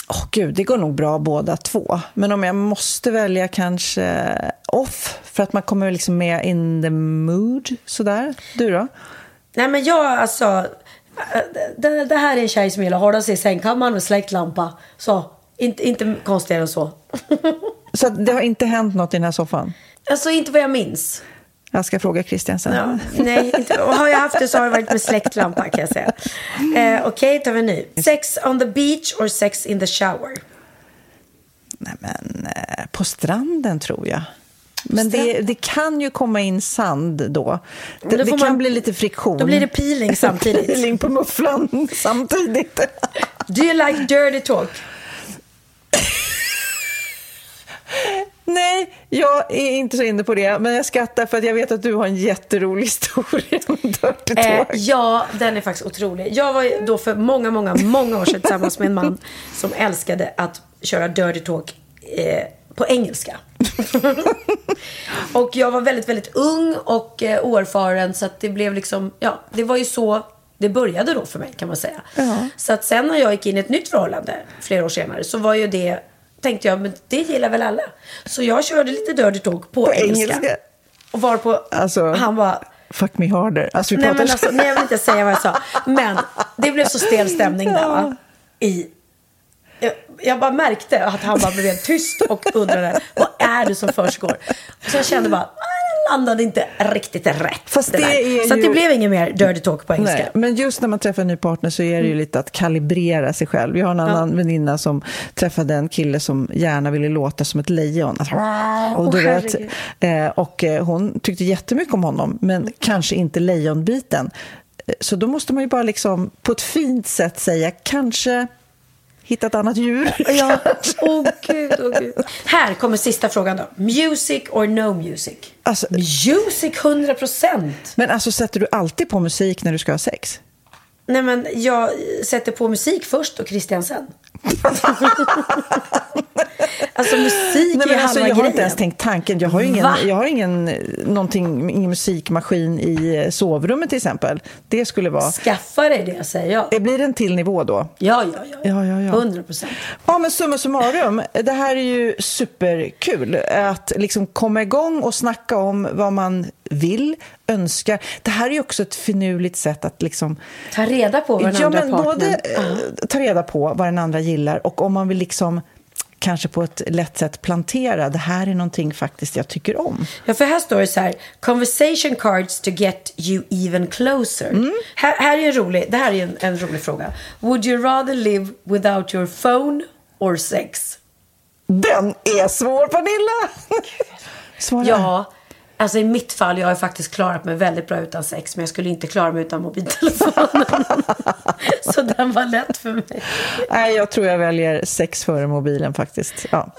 Åh gud, det går nog bra båda två. Men om jag måste välja kanske off, för att man kommer liksom med in the mood, sådär. Du då? Nej, men jag alltså... eh, Det, det här är en tjej som gillar att hålla sig i sängkammaren med släckt lampa. Så, inte, inte konstigare än så. <laughs> Så det har inte hänt något i den här soffan? Alltså, inte vad jag minns. Jag ska fråga Christian sen. Ja, nej, inte. Och har jag haft det så har det varit med släktlampa kan jag säga. Eh, Okej, tar vi en ny. Sex on the beach or sex in the shower? Nej, men eh, på stranden tror jag. Men det, det kan ju komma in sand då. Det, Då det kan man- bli lite friktion. Då blir det peeling <laughs> samtidigt. peeling på mufflan <laughs> samtidigt. Do you like dirty talk? Nej, jag är inte så inne på det. Men jag skrattar för att jag vet att du har en jätterolig <laughs> historia om Dirty Eh, Talk. ja, den är faktiskt otrolig. Jag var då för många, många, många år sedan tillsammans med en man som älskade att köra dirty talk eh, på engelska. <laughs> och jag var väldigt, väldigt ung och eh, oerfaren så att det blev liksom, ja, det var ju så det började då för mig kan man säga. Så att sen när jag gick in i ett nytt förhållande flera år senare så var ju det, tänkte jag, men det gillar väl alla. Så jag körde lite dirty talk på, På engelska. engelska. Och var på, Alltså- han var Fuck me harder. Alltså, vi Nej, men alltså, nej, jag vill inte säga vad jag sa. Men det blev så stel stämning där va? I... Jag, jag bara märkte att han bara blev helt tyst och undrade vad är det som försiggår. Så jag kände bara, "Ah, jag landade inte riktigt rätt. Fast det där. är Så det ju- blev inget mer dirty talk på engelska. Nej, men just när man träffar en ny partner så är det ju lite att kalibrera sig själv. Jag har en annan väninna som träffade en kille som gärna ville låta som ett lejon. Alltså, och, du Åh, vet, eh, och eh, hon tyckte jättemycket om honom, men kanske inte lejonbiten. Eh, Så då måste man ju bara liksom på ett fint sätt säga kanske hitta ett annat djur. <laughs> Ja, åh gud, åh gud. Här kommer sista frågan då. Music or no music? Alltså- music 100 procent. Men alltså sätter du alltid på musik när du ska ha sex? Nej men jag sätter på musik först och Christian sen. <laughs> alltså musik Nej, är alltså, halva jag har grejen. inte ens tänkt tanken. Jag har ingen, Va? jag har ingen, eh, någonting, ingen musikmaskin i eh, sovrummet till exempel. Det skulle vara... Skaffa dig det säger jag. Det blir en till nivå då. Ja, ja, ja. Ja, ja, ja. 100 procent. Ja, men summa summarum, det här är ju superkul. Att liksom komma igång och snacka om vad man vill, önskar. Det här är ju också ett finurligt sätt att liksom... Ta reda på vad den ja, andra men partnern... både eh, ta reda på vad den andra gillar och om man vill liksom kanske på ett lätt sätt plantera, det här är någonting faktiskt jag tycker om. Ja, för här står det så här. Conversation cards to get you even closer. Mm. Här, här är en rolig, det här är en, en rolig fråga. Would you rather live without your phone or sex? Den är svår, Pernilla! Svara. <laughs> Ja, alltså i mitt fall, jag har faktiskt klarat mig väldigt bra utan sex, men jag skulle inte klara mig utan mobiltelefonen. <laughs> Så den var lätt för mig. Nej, jag tror jag väljer sex före mobilen faktiskt. Ja.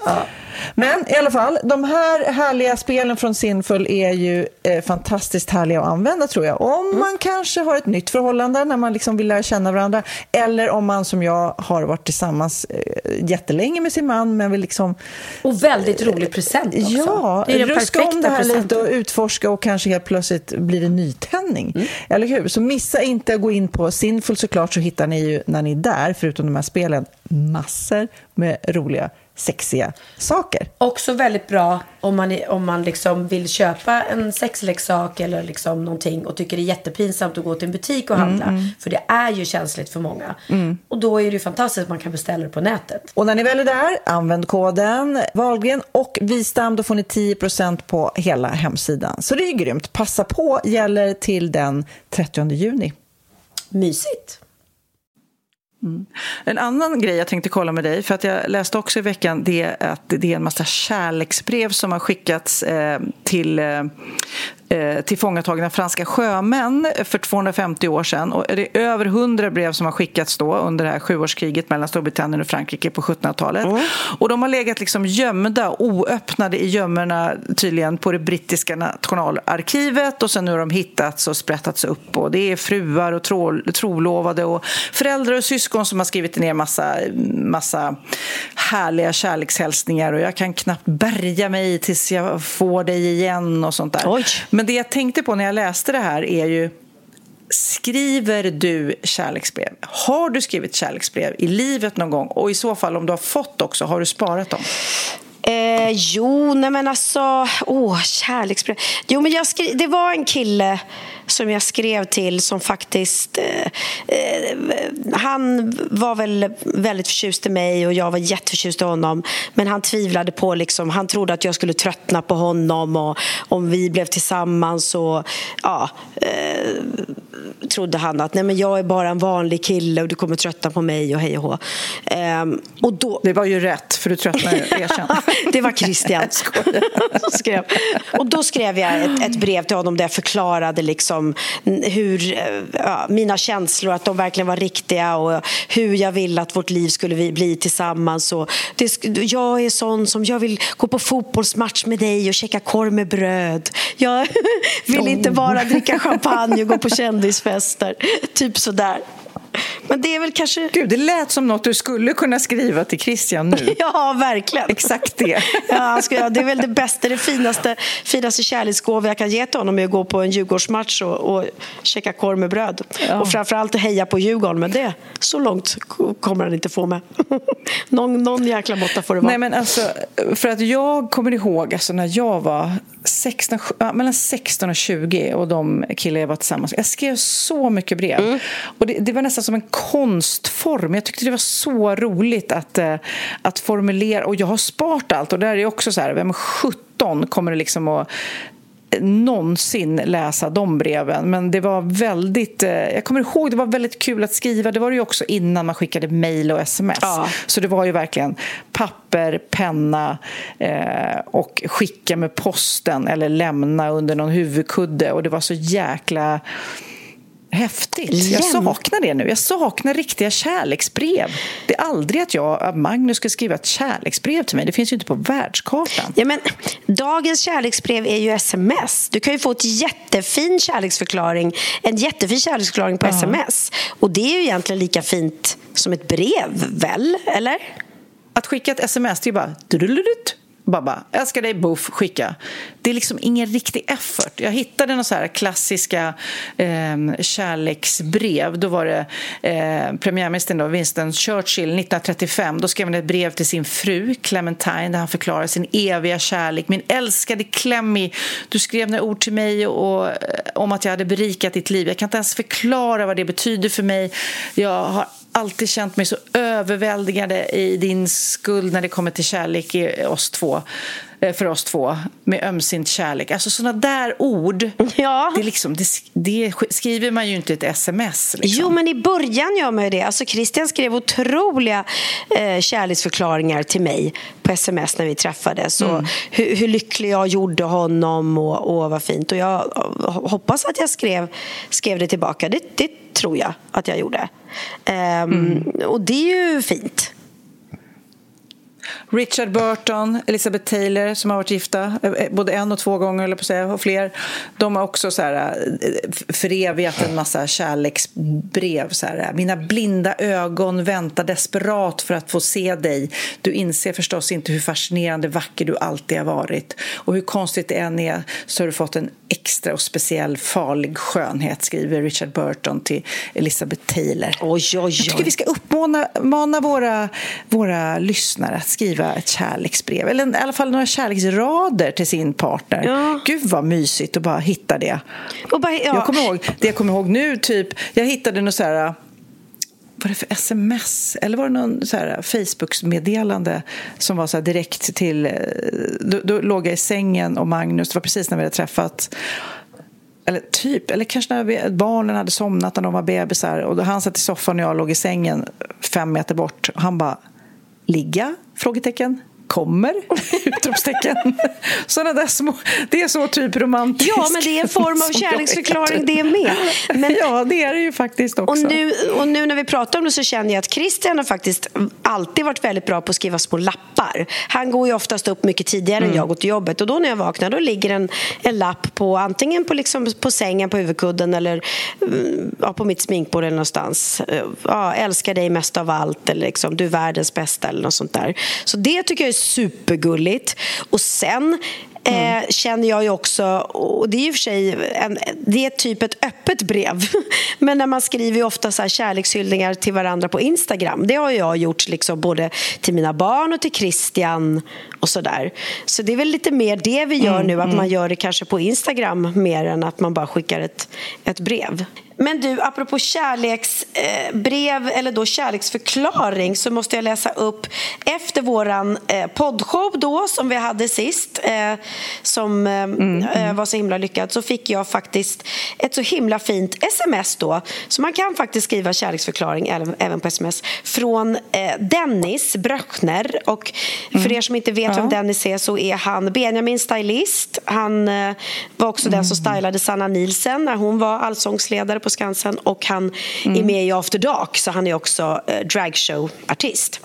Men i alla fall, de här härliga spelen från Sinful är ju eh, fantastiskt härliga att använda tror jag. Om man kanske har ett nytt förhållande när man liksom vill lära känna varandra eller om man som jag har varit tillsammans eh, jättelänge med sin man men vill liksom Och väldigt rolig present också. Ja, det är den ruska om det här lite presenten. och utforska och kanske helt plötsligt blir det nytändning. Mm. Eller hur? Så missa inte att gå in på Sinful såklart så hittar ni ju när ni är där, förutom de här spelen, massor med roliga, sexiga saker. Också väldigt bra om man, om man liksom vill köpa en sexleksak eller liksom någonting och tycker det är jättepinsamt att gå till en butik och handla. För det är ju känsligt för många. Och då är det ju fantastiskt att man kan beställa det på nätet. Och när ni väl är där, använd koden Wahlgren och Vistam, då får ni 10% på hela hemsidan. Så det är grymt. Passa på, gäller till den 30 juni. Mysigt. Mm. En annan grej jag tänkte kolla med dig, för att jag läste också i veckan, det att det är en massa kärleksbrev som har skickats eh, till eh, eh, tillfångatagna franska sjömän för 250 år sedan. Och det är över 100 brev som har skickats då under det här sjuårskriget mellan Storbritannien och Frankrike på 1700-talet. Och de har legat liksom gömda, oöppnade i gömmorna tydligen på det brittiska nationalarkivet och sen nu har de hittats och sprättats upp och det är fruar och tro, trolovade och föräldrar och syskon som har skrivit ner massa, massa härliga kärlekshälsningar och jag kan knappt bärga mig tills jag får dig igen och sånt där. Oj. Men det jag tänkte på när jag läste det här är ju Skriver du kärleksbrev? Har du skrivit kärleksbrev i livet någon gång? Och i så fall, om du har fått också, har du sparat dem? Eh, jo, nej men alltså, åh, kärleksbrev. Jo, men jag skri- det var en kille som jag skrev till som faktiskt... Eh, eh, han var väl väldigt förtjust i mig och jag var jätteförtjust i honom. Men han tvivlade på... Liksom, han trodde att jag skulle tröttna på honom och om vi blev tillsammans så ja, eh, trodde han att nej, men jag är bara en vanlig kille och du kommer tröttna på mig och hej och hå. Ehm, och då... Det var ju rätt, för du tröttnade. <laughs> Erkänn. <laughs> det var Christian som <laughs> skrev. Och då skrev jag ett, ett, brev till honom där jag förklarade liksom hur, ja, mina känslor, att de verkligen var riktiga och hur jag ville att vårt liv skulle bli tillsammans. Och det, jag är sån som jag vill gå på fotbollsmatch med dig och käka korv med bröd. Jag <laughs> vill inte bara dricka champagne och gå på kändisfester. Typ sådär. Men det är väl kanske... Gud, det lät som något du skulle kunna skriva till Christian nu. <laughs> ja, verkligen. Exakt det. <laughs> ja, det är väl det bästa, det finaste, finaste kärleksgåva jag kan ge till honom är att gå på en Djurgårdsmatch och, och käka korv med bröd. Ja. Och framförallt att heja på Djurgården, men det, så långt kommer han inte få med. <laughs> någon, någon jäkla måtta får det vara. Nej, men alltså, för att jag kommer ihåg alltså, när jag var 16, mellan 16 och 20 och de killar jag var tillsammans Jag skrev så mycket brev. Mm. Och det, det, var nästan som en konstform. Jag tyckte det var så roligt att, eh, att formulera. Och jag har sparat allt. Och där är också så här, vem 17 kommer det liksom att någonsin läsa de breven. Men det var väldigt... Eh, jag kommer ihåg det var väldigt kul att skriva. Det var det ju också innan man skickade mejl och sms. Ja. Så det var ju verkligen papper, penna eh, och skicka med posten eller lämna under någon huvudkudde. Och det var så jäkla Häftigt. Jag saknar det nu. Jag saknar riktiga kärleksbrev. Det är aldrig att jag, Magnus ska skriva ett kärleksbrev till mig. Det finns ju inte på världskartan. Ja, men, dagens kärleksbrev är ju sms. Du kan ju få ett jättefin kärleksförklaring, en jättefin kärleksförklaring på uh -huh. sms. Och det är ju egentligen lika fint som ett brev, väl? Eller? Att skicka ett sms, det är bara... Babba, älskar dig, buff, skicka. Det är liksom ingen riktig effort. Jag hittade några så här klassiska eh, kärleksbrev. Då var det eh, premiärministern då, Winston Churchill 1935. Då skrev han ett brev till sin fru Clementine där han förklarar sin eviga kärlek. Min älskade Clemmy, du skrev några ord till mig och, och, om att jag hade berikat ditt liv. Jag kan inte ens förklara vad det betyder för mig. Jag har alltid känt mig så överväldigande i din skuld när det kommer till kärlek i oss två eh, för oss två med ömsint kärlek. Alltså sådana där ord, ja. det, liksom, det, det, skriver man ju inte ett sms. Liksom. Jo, men i början gör man ju det. Alltså Christian skrev otroliga eh, kärleksförklaringar till mig på sms när vi träffades. Mm. hur, hur, lycklig jag gjorde honom och, och vad fint. Och jag hoppas att jag skrev, skrev det tillbaka. Det, det tror jag att jag gjorde. Um, mm. Och det är ju fint. Richard Burton, Elizabeth Taylor som har varit gifta eh, eh, både en och två gånger, eller på säga, och fler. De har också så här, eh, förevigat en massa kärleksbrev. Så här, Mina blinda ögon väntar desperat för att få se dig. Du inser förstås inte hur fascinerande vacker du alltid har varit. Och hur konstigt det än är så har du fått en extra och speciell farlig skönhet, skriver Richard Burton till Elizabeth Taylor. Oj, oj, oj. Jag tycker vi ska uppmana våra, våra lyssnare att skriva ett kärleksbrev eller i alla fall några kärleksrader till sin partner. Ja. Gud vad mysigt att bara hitta det. Bara, ja. jag kommer ihåg, det jag kommer ihåg nu, typ, jag hittade något så här var det för sms eller var det någon så här Facebook-meddelande som var så här direkt till... Eh, då, då låg jag i sängen och Magnus, det var precis när vi hade träffat eller typ, eller kanske när vi, barnen hade somnat när de var bebisar och han satt i soffan och jag låg i sängen fem meter bort och han bara ligga? Frågetecken kommer? <laughs> Utropstecken. Sådana där små... Det är så typ romantiskt. Ja, men det är en form av <laughs> kärleksförklaring det med. Men, ja, det är det ju faktiskt också. Och nu, och nu när vi pratar om det så känner jag att Christian har faktiskt alltid varit väldigt bra på att skriva små lappar. Han går ju oftast upp mycket tidigare mm. än jag går till jobbet och då när jag vaknar då ligger en, en lapp på antingen på, liksom, på sängen, på huvudkudden eller mm, ja, på mitt sminkbord eller någonstans. Ja, älskar dig mest av allt eller liksom, du är världens bästa eller något sånt där. Så det tycker jag är supergulligt. Och sen mm. eh, känner jag ju också, och det är ju för sig en, det är typ ett öppet brev, <laughs> men när man skriver ju ofta så här kärlekshyllningar till varandra på Instagram. Det har jag gjort liksom både till mina barn och till Christian och så där. Så det är väl lite mer det vi gör mm, nu, att mm. man gör det kanske på Instagram mer än att man bara skickar ett, ett brev. Men du, apropå kärleksbrev eller då kärleksförklaring så måste jag läsa upp efter våran eh, poddshow då som vi hade sist eh, som eh, mm, mm. var så himla lyckad så fick jag faktiskt ett så himla fint sms då så man kan faktiskt skriva kärleksförklaring även på sms från Dennis Bröchner och för mm. er som inte vet ja. vem Dennis är så är han Benjamin stylist. Han var också den som mm. stylade Sanna Nielsen när hon var allsångsledare på Skansen och han mm. är med i After Dark så han är också eh, dragshow-artist.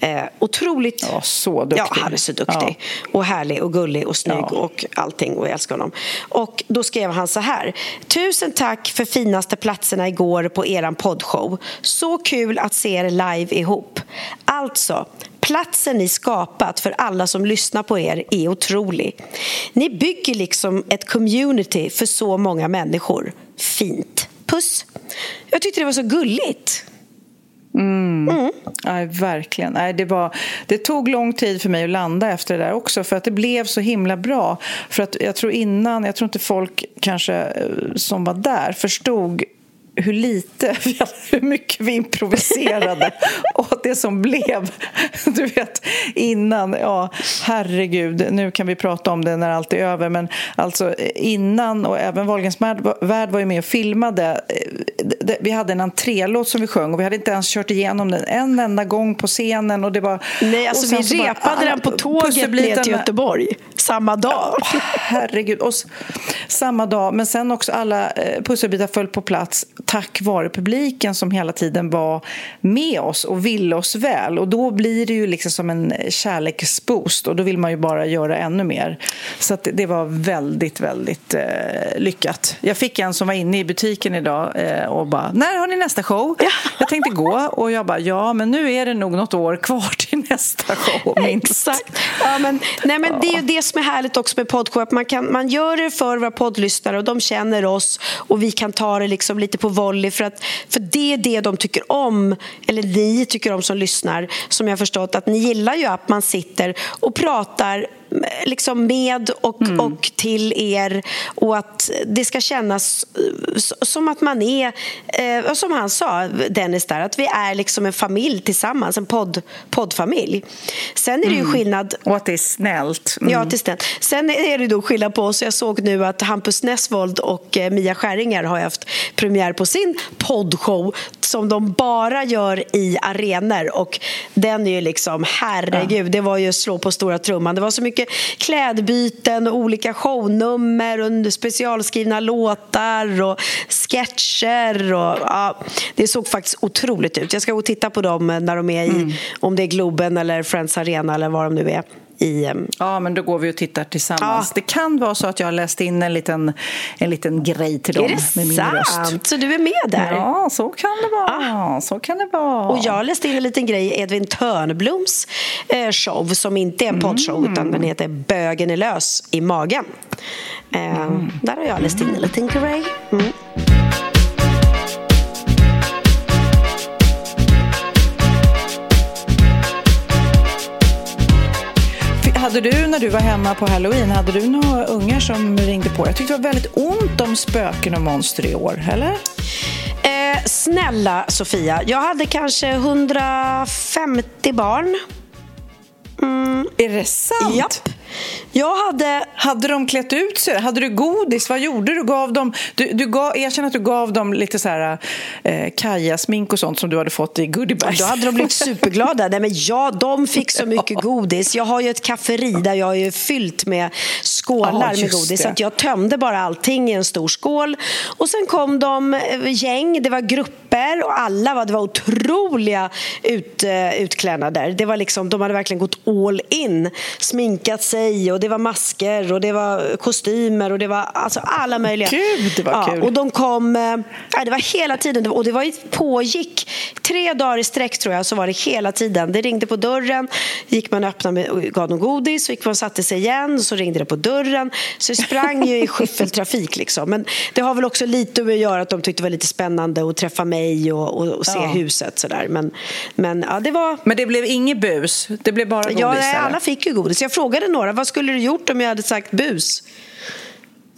Eh, otroligt... Ja, så duktig. Ja, han är så duktig. Ja. Och härlig och gullig och snygg ja. och allting och jag älskar honom. Och då skrev han så här. Tusen tack för finaste platserna igår på eran poddshow. Så kul att se er live ihop. Alltså, platsen ni skapat för alla som lyssnar på er är otrolig. Ni bygger liksom ett community för så många människor. Fint. Puss. Jag tyckte det var så gulligt. Mm. Mm. Nej, verkligen. Nej, det, var, det tog lång tid för mig att landa efter det där också för att det blev så himla bra. För att jag tror innan, jag tror inte folk kanske eh, som var där förstod hur lite, <laughs> hur mycket vi improviserade <laughs> och det som blev, du vet, innan, ja, herregud, nu kan vi prata om det när allt är över, men alltså innan, och även Wahlgrens värld var ju med och filmade, vi hade en entrélåt som vi sjöng och vi hade inte ens kört igenom den en enda gång på scenen och det var... Nej, alltså vi repade bara, den på tåget ner till Göteborg samma dag. Oh, herregud, och samma dag, men sen också alla eh, pusselbitar föll på plats tack vare publiken som hela tiden var med oss och ville oss väl. Och Då blir det ju liksom som en kärleksboost och då vill man ju bara göra ännu mer. Så det var väldigt, väldigt eh, lyckat. Jag fick en som var inne i butiken idag eh, och bara “När har ni nästa show?” ja. Jag tänkte gå och jag bara “Ja, men nu är det nog något år kvar till nästa show, <laughs> minst”. Exakt. Ja, men, nej, men ja. Det är ju det som är härligt också med podshow, att man, kan, man gör det för våra poddlyssnare och de känner oss och vi kan ta det liksom lite på volley för, att, för det är det de tycker om, eller ni tycker om som lyssnar, som jag har förstått att ni gillar ju att man sitter och pratar liksom med och, mm. och till er och att det ska kännas som att man är, eh, som han sa, Dennis där, att vi är liksom en familj tillsammans, en podd, poddfamilj. Sen är det ju mm. skillnad... Och att det är snällt. Mm. Ja, det är snällt. Sen är det då skillnad på oss. Jag såg nu att Hampus Nessvold och eh, Mia Skäringer har haft premiär på sin poddshow som de bara gör i arenor och den är ju liksom, herregud, ja. det var ju slå på stora trumman. Det var så mycket mycket klädbyten och olika shownummer och specialskrivna låtar och sketcher. Och, ja, det såg faktiskt otroligt ut. Jag ska gå och titta på dem när de är i, mm. om det är Globen eller Friends Arena eller var de nu är i... Ehm, ja, men då går vi och tittar tillsammans. Ja. Det kan vara så att jag har läst in en liten, en liten grej till dem med min sant? röst. Så du är med där? Ja, så kan det vara. Ah. Så kan det vara. Och jag har läst in en liten grej i Edvin Törnbloms eh, show som inte är en poddshow mm. utan den heter Bögen är lös i magen. Eh, mm. Där har jag läst in en liten grej. Mm. Hade du när du var hemma på halloween, hade du några ungar som ringde på? Jag tyckte det var väldigt ont om spöken och monster i år, eller? Eh, snälla Sofia, jag hade kanske 150 barn. Mm. Är det sant? Japp. Jag hade... Hade de klätt ut sig? Hade du godis? Vad gjorde du? Gav dem... du, du gav... Erkänn att du gav dem lite så här eh, Kaja-smink och sånt som du hade fått i goodiebags. Då hade de blivit superglada. Nej, men ja, de fick så mycket <laughs> godis. Jag har ju ett kafferi där jag är fyllt med skålar ja, med godis. Så jag tömde bara allting i en stor skål. Och sen kom de eh, gäng, det var grupper och alla var, det var otroliga ut, uh, utklädnader. Det var liksom, de hade verkligen gått all in. Sminkat sig sig och det var masker och det var kostymer och det var alltså alla möjliga. Gud, vad kul. Och de kom, eh, det var hela tiden och det var, pågick tre dagar i sträck tror jag så var det hela tiden. Det ringde på dörren, gick man och öppnade och gav dem godis, så gick man och satte sig igen så ringde det på dörren. Så det sprang ju i skyffeltrafik liksom. Men det har väl också lite att göra att de tyckte det var lite spännande att träffa mig och, och, och se Ja. huset sådär. Men, men ja, det var Men det blev inget bus, det blev bara godis? Ja, nej, alla fick ju godis. Jag frågade några, vad skulle du gjort om jag hade sagt bus?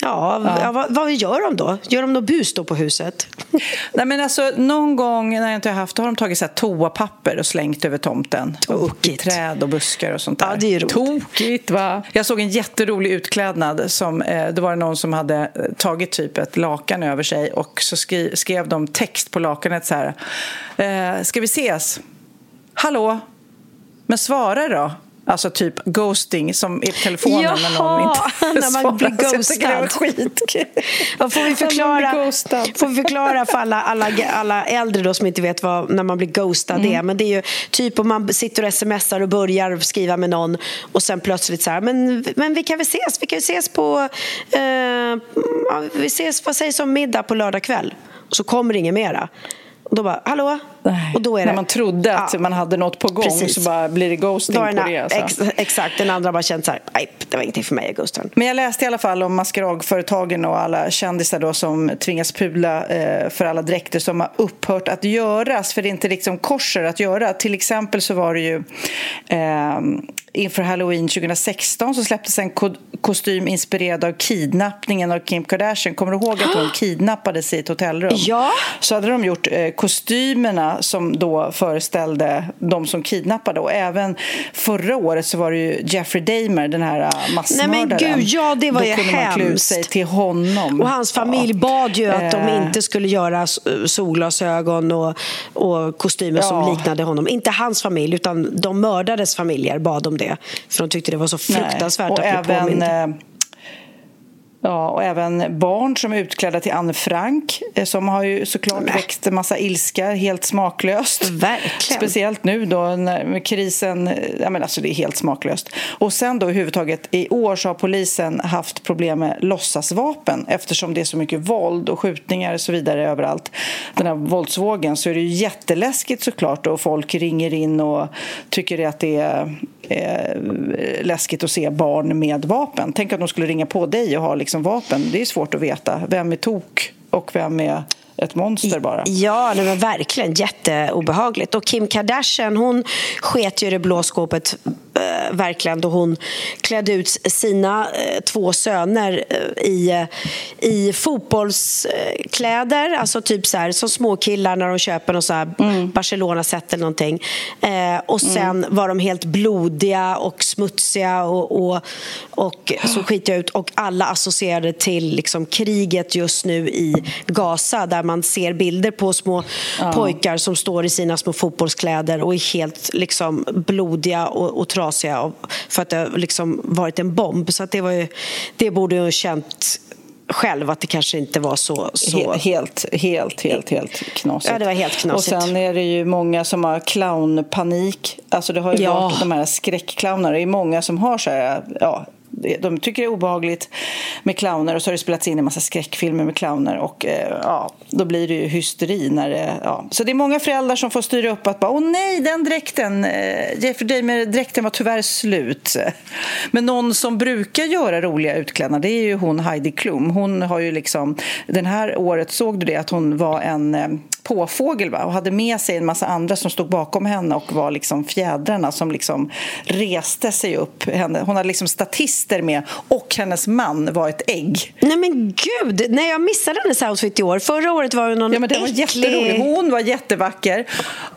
Ja, ja. vad, vad gör de då? Gör de något bus då på huset? <laughs> Nej, men alltså, någon gång när jag inte har haft, då har de tagit så här toapapper och slängt över tomten. Tokigt. träd och buskar och sånt där. Ja, det är roligt. Tokigt, va? Jag såg en jätterolig utklädnad. Som, eh, det var någon som hade eh, tagit typ ett lakan över sig och så skri, skrev de text på lakanet så här. Eh, ska vi ses? Hallå? Men svara då. Alltså typ ghosting som i telefonen när någon Jaha, inte <laughs> när man blir. Så jag ghostad. skitkul. Får vi förklara, ghostad. får vi förklara för alla, alla, alla äldre då som inte vet vad, när man blir ghostad Mm. är? Men det är ju typ om man sitter och smsar och börjar skriva med någon och sen plötsligt så här, men, men vi kan väl ses, vi kan ju ses på, eh, vi ses, vad sägs om middag på lördag kväll? Och så kommer det inget mera. Och då bara, hallå? Nej. Och då är det, När man trodde att Ja. man hade något på gång Precis. så bara blir det ghosting Då är på det. Alltså. ex, exakt, den andra bara känt så här, nej, det var ingenting för mig, ghostar. Men jag läste i alla fall om maskeradföretagen och alla kändisar då som tvingas pudla eh, för alla dräkter som har upphört att göras för det är inte liksom korser att göra. Till exempel så var det ju eh, inför halloween 2016 så släpptes en ko- kostym inspirerad av kidnappningen av Kim Kardashian. Kommer du ihåg att hon <gasps> kidnappades i ett hotellrum? Ja. Så hade de gjort eh, kostymerna som då föreställde de som kidnappade och även förra året så var det ju Jeffrey Dahmer, den här eh, massmördaren. Nej, men gud, ja, det var Då ju kunde man klä ut hemskt. sig till honom. Och hans familj bad ju att de Eh. inte skulle göra solglasögon och, och kostymer som Ja. liknade honom. Inte hans familj, utan de mördades familjer bad om det. För de tyckte det var så Nej. fruktansvärt och att bli även, påmind. Ja, och även barn som är utklädda till Anne Frank eh, som har ju såklart Nej. väckt en massa ilska helt smaklöst. Verkligen. Speciellt nu då när krisen, eh, ja men alltså det är helt smaklöst. Och sen då överhuvudtaget i år så har polisen haft problem med låtsasvapen eftersom det är så mycket våld och skjutningar och så vidare överallt. Den här våldsvågen så är det ju jätteläskigt såklart och folk ringer in och tycker att det är eh, läskigt att se barn med vapen. Tänk att de skulle ringa på dig och ha liksom vapen. Det är svårt att veta. Vem är tok och vem är ett monster bara? Ja, nej, men verkligen jätteobehagligt. Och Kim Kardashian hon sket ju det blå skåpet eh, verkligen då hon klädde ut sina eh, två söner eh, i, eh, i fotbollskläder. Alltså typ så här, som småkillar när de köper någon så här Barcelona-set eller någonting. Eh, och sen var de helt blodiga och smutsiga och, och, och så skitiga ut. Och alla associerade till liksom, kriget just nu i Gaza där man ser bilder på små pojkar som står i sina små fotbollskläder och är helt liksom, blodiga och, och trasiga för att det har liksom, varit en bomb. Så det, var ju, det borde jag ha känt själv att det kanske inte var så... så... He- Helt, helt, helt, helt knasigt. Ja, det var helt knasigt. Och sen är det ju många som har clownpanik. Alltså det har ju Ja. varit de här skräckclownerna. Det är många som har så här, ja, de tycker det är obehagligt med clowner och så har det spelats in en massa skräckfilmer med clowner och eh, ja, då blir det ju hysteri när det, ja. Så det är många föräldrar som får styra upp att bara, åh nej, den dräkten, eh, Jeffrey Dahmer-dräkten var tyvärr slut. Men någon som brukar göra roliga utklädnader, det är ju hon Heidi Klum. Hon har ju liksom, den här året såg du det att hon var en eh, påfågel va? och hade med sig en massa andra som stod bakom henne och var liksom fjädrarna som liksom reste sig upp. Henne, hon hade liksom statister med och hennes man var ett ägg. Nej men gud, nej jag missade hennes outfit i år. Förra året var det någon Ja, men var äcklig... jätterolig. Hon var jättevacker.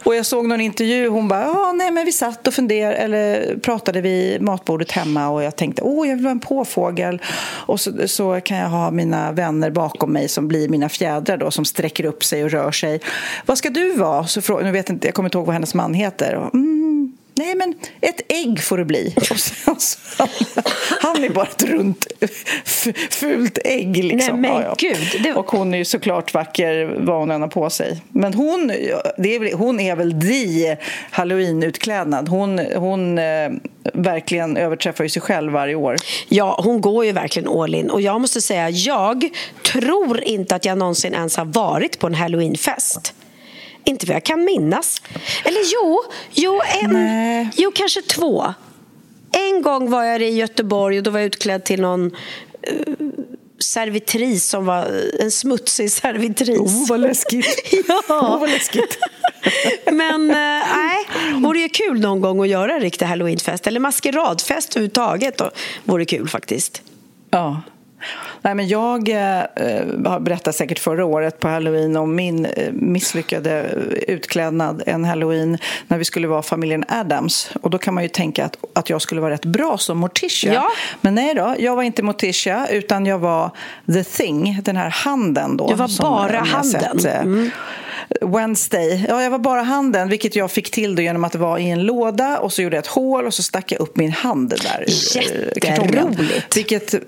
Och jag såg någon intervju. Hon bara, ja, nej, men vi satt och funderade, eller pratade vid matbordet hemma och jag tänkte, åh, jag vill vara en påfågel. Och så, så kan jag ha mina vänner bakom mig som blir mina fjädrar då, som sträcker upp sig och rör sig. Vad ska du vara? Så frå- nu vet jag inte, jag kommer inte ihåg vad hennes man heter. Mm, Nej, men ett ägg får det bli. <laughs> Och sen så, han är bara ett runt fult ägg. Liksom. Nej, men ja, ja. gud. Det... Och hon är ju såklart vacker vad hon än har på sig. Men hon, det är, hon är väl the halloween-utklädnad. Hon, hon eh, verkligen överträffar ju sig själv varje år. Ja, hon går ju verkligen all in. Och jag måste säga, jag tror inte att jag någonsin ens har varit på en halloweenfest. Inte vad jag kan minnas. Eller jo, jo, en, jo kanske två. En gång var jag i Göteborg och då var jag utklädd till någon uh, servitris som var en smutsig servitris. Oh, vad läskigt! <laughs> ja. <laughs> Oh, vad läskigt. <laughs> Men eh, nej, äh, vore ju kul någon gång att göra en riktig halloweenfest eller maskeradfest överhuvudtaget. Då. Vore kul faktiskt. Ja. Nej, men jag eh, berättade säkert förra året på halloween om min eh, misslyckade utklädnad en halloween när vi skulle vara familjen Adams. Och Då kan man ju tänka att, att jag skulle vara rätt bra som Morticia. Ja. Men nej då, jag var inte Morticia utan jag var The Thing, den här handen. Då, du var bara handen? Sett, eh, mm. Wednesday. Ja, jag var bara handen, vilket jag fick till då genom att vara i en låda och så gjorde jag ett hål och så stack jag upp min hand där ur Jätteroligt! Vilket eh,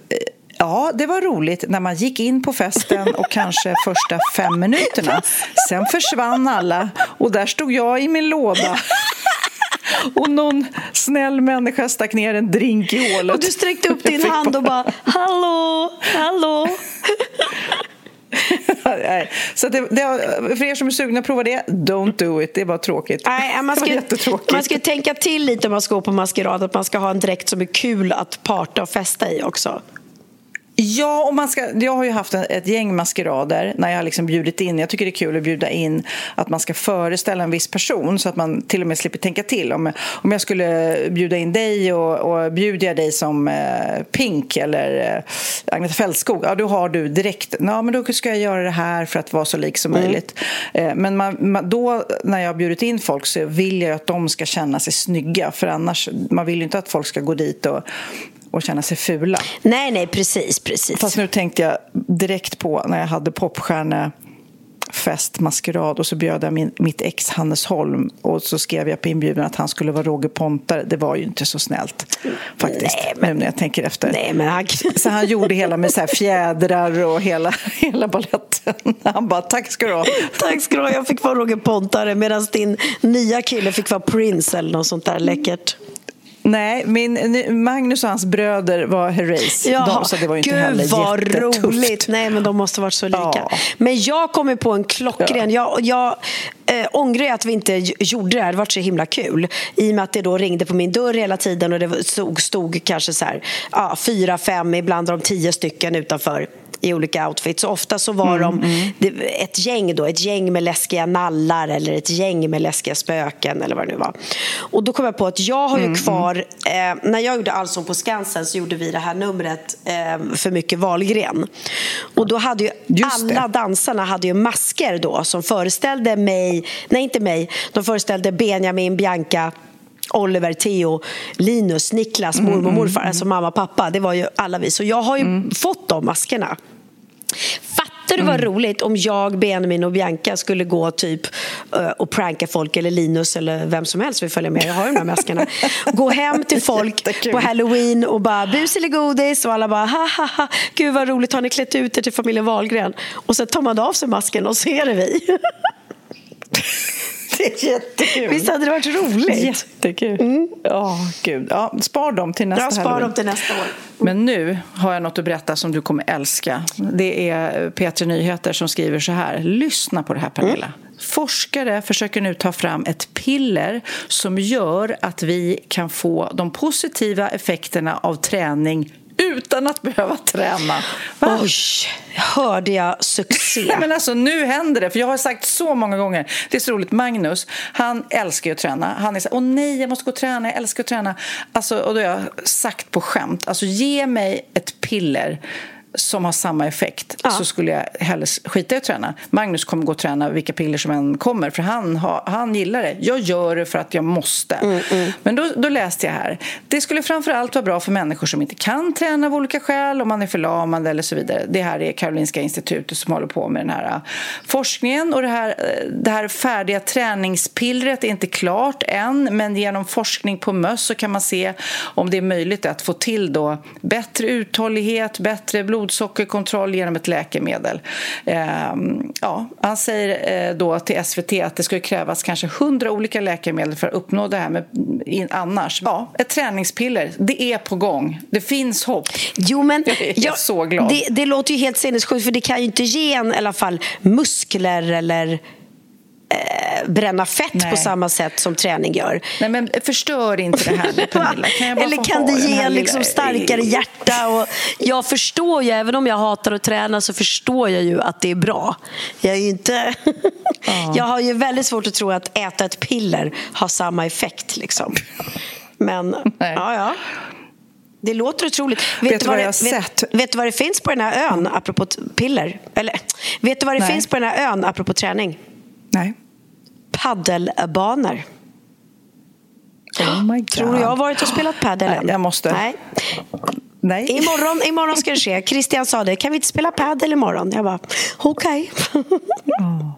Ja, det var roligt när man gick in på festen och kanske första fem minuterna. Sen försvann alla och där stod jag i min låda. Och någon snäll människa stack ner en drink i hålet. Och du sträckte upp din hand och bara Hallå, hallå. Så det, det, för er som är sugna att prova det, don't do it. Det är bara tråkigt. Nej, man, ska, man ska tänka till lite om man ska gå på maskerad. Att man ska ha en dräkt som är kul att parta och festa i också. Ja, och man ska, jag har ju haft ett gäng maskerader när jag har liksom bjudit in. Jag tycker det är kul att bjuda in att man ska föreställa en viss person så att man till och med slipper tänka till. Om, om jag skulle bjuda in dig och, och bjuder jag dig som eh, Pink eller eh, Agneta Fältskog, ja då har du direkt, ja men då ska jag göra det här för att vara så lik som mm. möjligt. Eh, men man, man, då när jag har bjudit in folk så vill jag att de ska känna sig snygga för annars, man vill ju inte att folk ska gå dit och och känna sig fula. Nej, nej, precis, precis. Fast nu tänkte jag direkt på när jag hade popstjärne fest, maskerad och så bjöd jag min, mitt ex Hannes Holm och så skrev jag på inbjudan att han skulle vara Roger Pontare. Det var ju inte så snällt faktiskt, nej, men, nu när jag tänker efter. Nej, men han... <laughs> Så han gjorde hela med så här fjädrar och hela, <laughs> hela balletten. Han bara, tack ska du ha. Tack ska du ha, jag fick vara Roger Pontare medan din nya kille fick vara Prince eller något sånt där läckert. Nej, min, Magnus och hans bröder var Herreys. Ja, de, så det var ju inte gud heller vad roligt. Nej, men de måste varit så lika. Ja. Men jag kommer på en klockren. Ja. Jag, jag äh, ångrar att vi inte gjorde det här. Det var så himla kul. I och med att det då ringde på min dörr hela tiden och det stod, stod kanske så här, ja, fyra, fem, ibland de tio stycken utanför i olika outfits. ofta så var mm, de mm. ett gäng då, ett gäng med läskiga nallar eller ett gäng med läskiga spöken eller vad det nu var. Och då kom jag på att jag har ju mm, mm. eh, när jag gjorde Allsång på Skansen så gjorde vi det här numret eh, För mycket Valgren. Och då hade ju alla dansarna hade ju masker då som föreställde mig, nej inte mig, de föreställde Benjamin, Bianca Oliver, Theo, Linus, Niklas, mormor och mm, morfar, mm, alltså mamma och pappa. Det var ju alla vi. Så jag har ju mm. fått de maskerna. Fattar du vad mm. roligt om jag, Benjamin och Bianca skulle gå typ uh, och pranka folk eller Linus eller vem som helst vill följa med. Jag har ju de här maskerna. gå hem till folk på halloween och bara bus eller godis och alla bara ha ha ha. Gud vad roligt, har ni klätt ut er till familjen Wahlgren? Och så tar man av sig masken och ser det vi. <laughs> Det är jättekul. Visst hade det varit roligt? Jättekul. Mm. Oh, Gud. Ja, spar dem till nästa ja, spar dem till nästa år. Men nu har jag något att berätta som du kommer älska. Det är P3 Nyheter som skriver så här. Lyssna på det här, Pernilla. Mm. Forskare försöker nu ta fram ett piller som gör att vi kan få de positiva effekterna av träning utan att behöva träna. Va? Oj, hörde jag succé? men alltså, nu händer det. För Jag har sagt så många gånger. Det är så roligt. Magnus, han älskar att träna. Han är så åh nej, jag måste gå och träna. Jag älskar att träna. Alltså, och då har jag sagt på skämt, alltså ge mig ett piller som har samma effekt ja. så skulle jag hellre skita i att träna. Magnus kommer gå och träna vilka piller som än kommer för han, ha, han gillar det. Jag gör det för att jag måste. Mm, mm. Men då, då, läste jag här. Det skulle framför allt vara bra för människor som inte kan träna av olika skäl, om man är förlamad eller så vidare. Det här är Karolinska institutet som håller på med den här äh, forskningen och det här, äh, det här färdiga träningspillret är inte klart än men genom forskning på möss så kan man se om det är möjligt att få till då bättre uthållighet, bättre blodsockerkontroll genom ett läkemedel. Ehm, ja, han säger eh, då till SVT att det skulle krävas kanske hundra olika läkemedel för att uppnå det här med annars. Ja, ett träningspiller, det är på gång. Det finns hopp. Jo, men <laughs> jag är jag, så glad. Det, det låter ju helt sinnessjukt för det kan ju inte ge en i alla fall muskler eller eh, bränna fett Nej. på samma sätt som träning gör. Nej, men förstör inte det här nu, <laughs> Pernilla. Kan Eller kan det ge liksom starkare hjärta? Och jag förstår ju, även om jag hatar att träna så förstår jag ju att det är bra. Jag, är inte ja. <laughs> jag har ju väldigt svårt att tro att äta ett piller har samma effekt. Liksom. Men, Nej. ja, ja. Det låter otroligt. Vet, vet du vad, jag det, vet, vet, du vad det finns på den här ön, apropå piller? Eller, vet du vad det Nej. finns på den här ön, apropå träning? Nej. Paddelbanor. Oh. Tror du jag har varit och spelat padel än? Jag måste. Nej. Nej. Imorgon, imorgon ska det ske. Christian sa det. Kan vi inte spela padel imorgon? Jag bara, okej. <laughs> Okay. oh.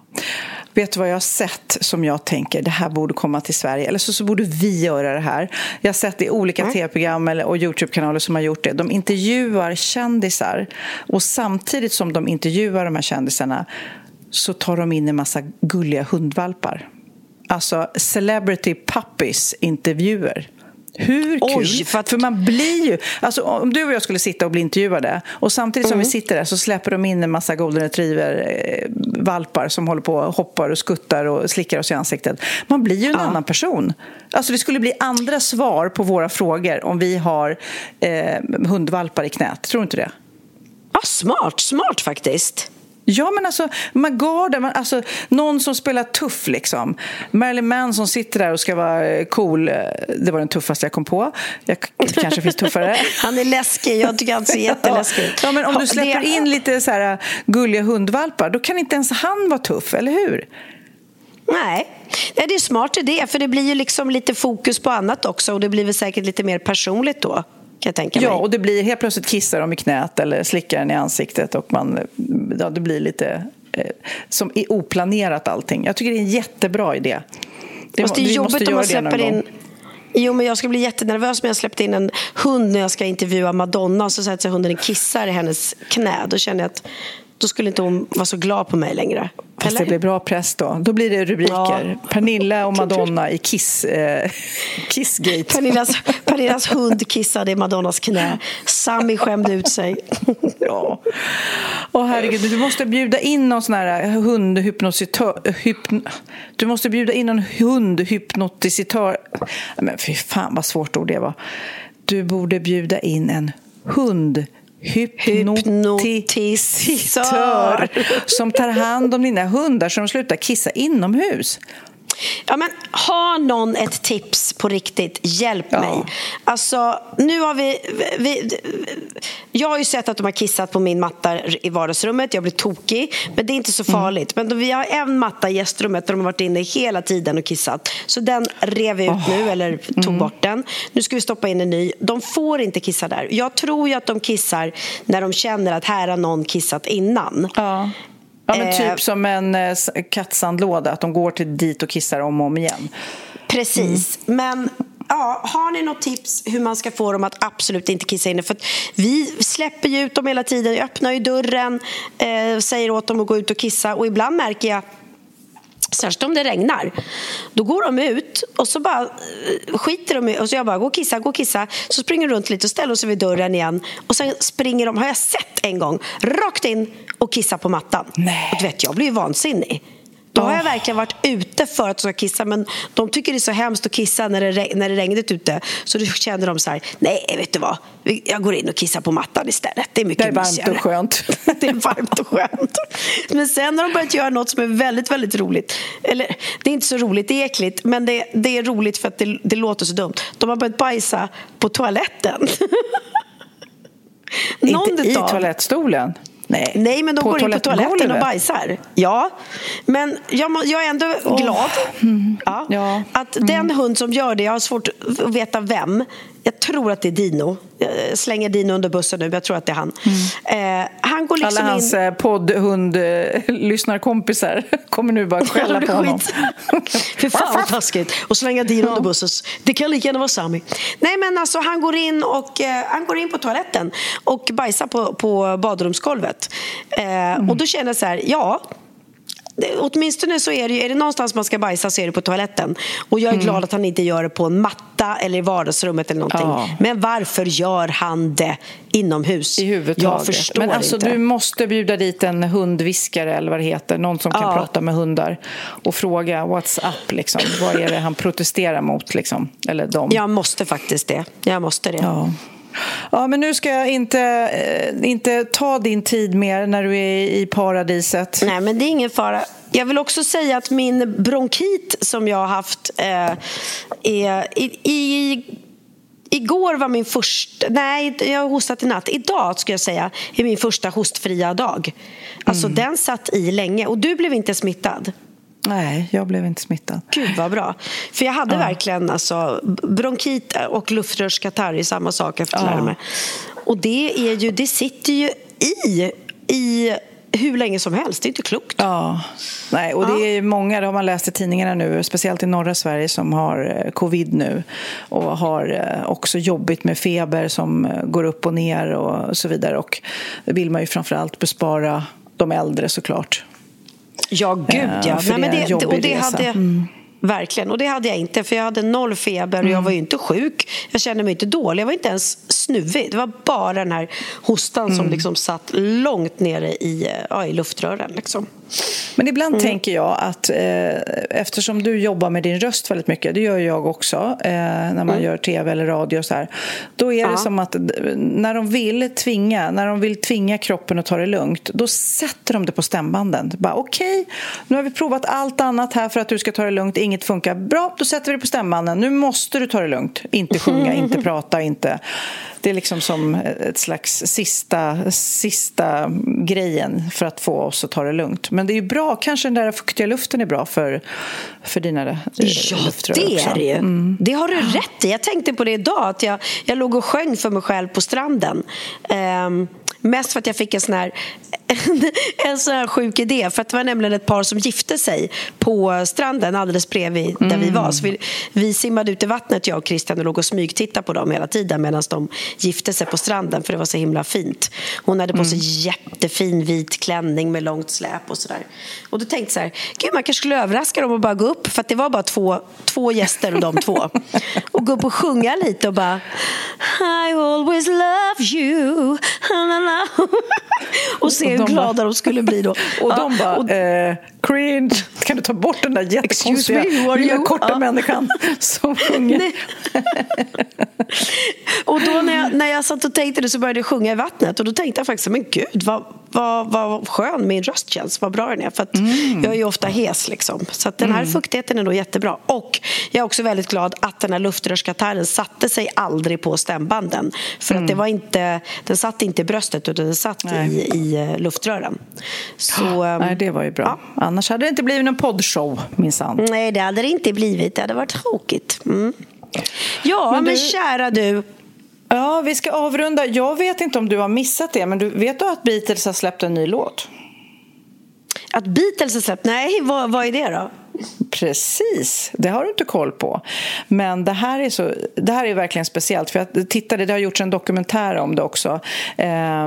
Vet du vad jag har sett som jag tänker, det här borde komma till Sverige, eller så, så borde vi göra det här. Jag har sett det i olika mm. tv-program och Youtube-kanaler som har gjort det. De intervjuar kändisar och samtidigt som de intervjuar de här kändisarna så tar de in en massa gulliga hundvalpar. Alltså celebrity puppies-intervjuer. Hur kul? Oj, för, att... för, man blir ju... Alltså, om du och jag skulle sitta och bli intervjuade och samtidigt som mm. vi sitter där så släpper de in en massa golden retriever-valpar som håller på och hoppar och skuttar och slickar oss i ansiktet. Man blir ju en ja. annan person. Alltså, det skulle bli andra svar på våra frågor om vi har eh, hundvalpar i knät. Tror du inte det? Ja, smart, smart faktiskt. Ja, men alltså Magarden, alltså, någon som spelar tuff liksom. Marilyn Manson sitter där och ska vara cool. Det var den tuffaste jag kom på. Jag, det kanske finns tuffare. <laughs> han är läskig, jag tycker han ser <laughs> jätteläskig ut. Ja, men om du släpper in lite så här gulliga hundvalpar, då kan inte ens han vara tuff, eller hur? Nej. det är smart idé, för det blir ju liksom lite fokus på annat också och det blir väl säkert lite mer personligt då kan jag tänka mig. Ja, och det blir helt plötsligt kissar de i knät eller slickar den i ansiktet och man, ja, det blir lite eh, som är oplanerat allting. Jag tycker det är en jättebra idé. Det, Fast det är jobbigt om man släpper in Jo, men jag ska bli jättenervös om jag släppte in en hund när jag ska intervjua Madonna och så sätter sig hunden kissar i hennes knä. Då känner jag att då skulle inte hon vara så glad på mig längre. Fast det blir bra press då. Då blir det rubriker. Ja. Pernilla och Madonna i Kiss, eh, <laughs> Kissgate. Pernillas, Pernillas hund kissade i Madonnas knä. Sami skämde ut sig. <laughs> ja. Åh herregud, du måste bjuda in någon sån här hundhypnositör. Hypn... Du måste bjuda in någon hundhypnotisitör. Men fy fan vad svårt ord det var. Du borde bjuda in en hund hypnotisör som tar hand om dina hundar så de slutar kissa inomhus. Ja, men har någon ett tips på riktigt, hjälp ja. mig. Alltså, nu har vi, vi, Jag har ju sett att de har kissat på min matta i vardagsrummet. Jag blir tokig, men det är inte så mm. farligt. Mm. Men vi har en matta i gästrummet där de har varit inne hela tiden och kissat. Så den rev vi ut oh. nu, eller tog mm. bort den. Nu ska vi stoppa in en ny. De får inte kissa där. Jag tror ju att de kissar när de känner att här har någon kissat innan. Ja. Ja, men typ eh, som en eh, kattsandlåda, att de går till dit och kissar om och om igen. Precis, mm. men ja, har ni något tips hur man ska få dem att absolut inte kissa inne? För vi släpper ju ut dem hela tiden, öppnar ju dörren, eh, säger åt dem att gå ut och kissa och ibland märker jag Särskilt om det regnar. Då går de ut och så bara eh, skiter de i och så jag bara gå och kissa, gå och kissa. Så springer de runt lite och ställer sig vid dörren igen. Och sen springer de, har jag sett en gång, rakt in och kissar på mattan. Nej. Och du vet, jag blir ju vansinnig. Då har jag verkligen varit ute för att de ska kissa men de tycker det är så hemskt att kissa när det, när det regnat ute. Så då känner de så här, nej vet du vad, jag går in och kissar på mattan istället. Det är mycket Det är varmt mysigare. och skönt. <laughs> det är varmt och skönt. Men sen har de börjat göra något som är väldigt, väldigt roligt. Eller det är inte så roligt, det är äckligt, men det, det är roligt för att det, det låter så dumt. De har börjat bajsa på toaletten. <laughs> Någon inte i toalettstolen? Nej, Nej men de på går in på toaletten och bajsar. Ja, men jag, jag är ändå oh. glad ja, <laughs> ja. att mm. den hund som gör det, jag har svårt att veta vem, jag tror att det är Dino. Jag slänger Dino under bussen nu, men jag tror att det är han. Mm. Eh, han går liksom Alla hans in... Eh, poddhund-lyssnarkompisar <laughs> kommer nu bara skälla på honom. Fy fan vad taskigt att slänga Dino ja. under bussen. Det kan lika gärna vara Sami. Nej men alltså han går in, och, eh, han går in på toaletten och bajsar på, på badrumsgolvet. Eh, mm. Och då känner jag så här, ja åtminstone så är det, är det någonstans man ska bajsa så är det på toaletten. Och jag är mm. glad att han inte gör det på en matta eller i vardagsrummet eller någonting. Ja. Men varför gör han det inomhus? I Jag förstår Men alltså, inte. Du måste bjuda dit en hundviskare eller vad det heter, någon som kan ja. prata med hundar och fråga what's up, liksom. vad är det han protesterar mot? Liksom? Eller dem. Jag måste faktiskt det. Jag måste det. Ja. Ja, men nu ska jag inte, eh, inte ta din tid mer när du är i paradiset. Nej, men det är ingen fara. Jag vill också säga att min bronkit som jag har haft eh, är i, i Igår var min första... Nej, jag har hostat i natt. Idag ska jag säga är min första hostfria dag. Alltså, mm. Den satt i länge. Och du blev inte smittad? Nej, jag blev inte smittad. Gud vad bra. För jag hade ja. verkligen alltså, bronkit och luftrörskatarr i samma sak efter ja. mig. Och det, är ju, det sitter ju i, i hur länge som helst. Det är inte klokt. Ja, Nej, och det är många, det har man läst i tidningarna nu, speciellt i norra Sverige som har eh, covid nu och har eh, också jobbigt med feber som eh, går upp och ner och så vidare. Och det vill man ju framförallt bespara de äldre såklart. Ja, gud ja. Nej, men det, och det hade, mm. Verkligen, och det hade jag inte för jag hade noll feber och jag mm. var inte sjuk. Jag kände mig inte dålig, jag var inte ens snuvig. Det var bara den här hostan mm. som liksom satt långt nere i, ja, i luftrören. Liksom. Men ibland mm. tänker jag att eh, eftersom du jobbar med din röst väldigt mycket, det gör jag också eh, när man mm. gör tv eller radio och så här, då är det som att när de vill tvinga, när de vill tvinga kroppen att ta det lugnt, då sätter de det på stämbanden. Okej, okay, nu har vi provat allt annat här för att du ska ta det lugnt, inget funkar. Bra, då sätter vi det på stämbanden. Nu måste du ta det lugnt. Inte sjunga, inte <laughs> prata, inte... Det är liksom som ett slags sista, sista grejen för att få oss att ta det lugnt. Men det är bra, kanske den där fuktiga luften är bra för, för dina eh, Ja, det är det ju. Mm. Det har du rätt i. Jag tänkte på det idag, att jag, jag låg och sjöng för mig själv på stranden. Um, Mest för att jag fick en sån här, <laughs> en sån här sjuk idé. För att Det var nämligen ett par som gifte sig på stranden alldeles bredvid där mm. vi var. Så vi, vi simmade ut i vattnet, jag och Christian, och låg och smygtittade på dem hela tiden medan de gifte sig på stranden, för det var så himla fint. Hon hade på sig mm. jättefin vit klänning med långt släp och sådär. Och då tänkte så här, gud man kanske skulle överraska dem och bara gå upp, för det var bara två, två gäster och de två. <laughs> Och gå upp och sjunga lite och bara I always love you <laughs> <laughs> och se hur glada de skulle bli då. Och de bara, och, eh, cringe, kan du ta bort den där jättekonstiga lilla korta ja. människan som sjunger? och då när jag, när jag satt och tänkte det så började jag sjunga i vattnet och då tänkte jag faktiskt, men gud vad, vad, vad skön min röst känns, vad bra den är. För mm. jag är ju ofta hes liksom. Så den här mm. fuktigheten är nog jättebra. Och jag är också väldigt glad att den här luftrörskatarren satte sig aldrig på stämbanden. För mm. att det var inte, den satt inte i bröstet utan den satt i, i eh, luftrören. Så, ehm, Nej, det var ju bra. Ja. Annars hade det inte blivit någon poddshow minsann. Nej, det hade det inte blivit. Det hade varit tråkigt. Mm. Ja, men, du... men kära du. Ja, vi ska avrunda. Jag vet inte om du har missat det, men du, vet du att Beatles har släppt en ny låt? Att Beatles har släppt? Nej, vad, vad är det då? Precis, det har du inte koll på. Men det här är, så, det här är verkligen speciellt. För jag tittade, Det har gjorts en dokumentär om det också eh,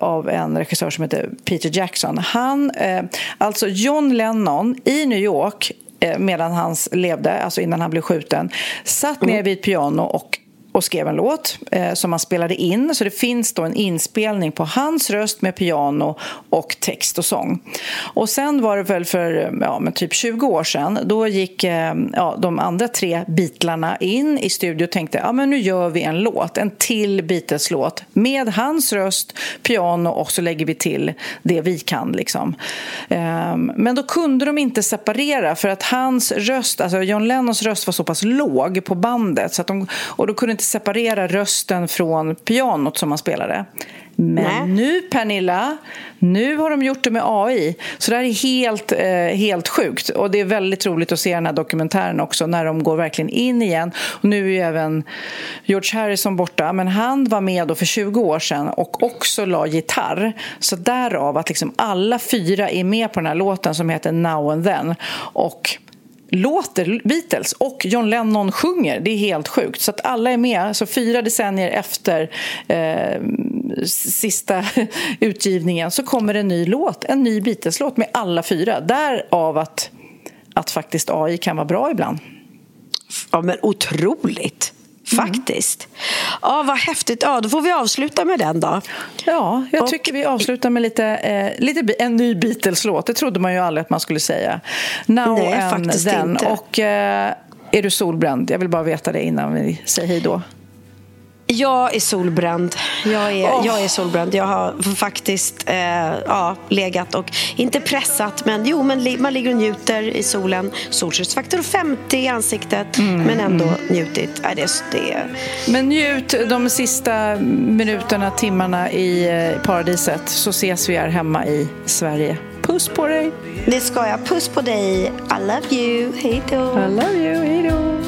av en regissör som heter Peter Jackson. Han, eh, alltså John Lennon i New York eh, medan han levde, alltså innan han blev skjuten satt ner mm. vid ett piano och och skrev en låt eh, som han spelade in. Så det finns då en inspelning på hans röst med piano och text och sång. Och sen var det väl för ja, men typ 20 år sedan, då gick eh, ja, de andra tre Beatlarna in i studio och tänkte ja, men nu gör vi en låt, en till Beatles-låt med hans röst, piano och så lägger vi till det vi kan. Liksom. Eh, men då kunde de inte separera för att hans röst, alltså John Lennons röst var så pass låg på bandet så att de, och då kunde inte separera rösten från pianot som man spelade. Men Nej. nu, Pernilla, nu har de gjort det med AI. Så det här är helt, eh, helt sjukt. Och det är väldigt roligt att se den här dokumentären också när de går verkligen in igen. Och nu är även George Harrison borta, men han var med då för 20 år sedan och också la gitarr. Så därav att liksom alla fyra är med på den här låten som heter Now and then. Och låter Beatles och John Lennon sjunger. Det är helt sjukt. Så att alla är med. Så fyra decennier efter eh, sista <laughs> utgivningen så kommer en ny låt, en ny Beatles-låt med alla fyra. Därav att, att faktiskt AI kan vara bra ibland. Ja, men otroligt. Faktiskt. Ja, vad häftigt. Ja, då får vi avsluta med den då. Ja, jag Och- tycker vi avslutar med lite, eh, lite en ny Beatles-låt. Det trodde man ju aldrig att man skulle säga. Now Nej, and faktiskt then. inte. Och eh, är du solbränd? Jag vill bara veta det innan vi säger hej då. Jag är solbränd. Jag är, Åh. jag är solbränd. Jag har faktiskt eh, ja, legat och, inte pressat, men jo, men man ligger och njuter i solen. Solskyddsfaktor 50 i ansiktet, Mm, men ändå njutit. Ja, det, det, Men njut de sista minuterna, timmarna i eh, paradiset så ses vi här hemma i Sverige. Puss på dig! det ska jag. Puss på dig. I love you. Hej då. I love you, hej då!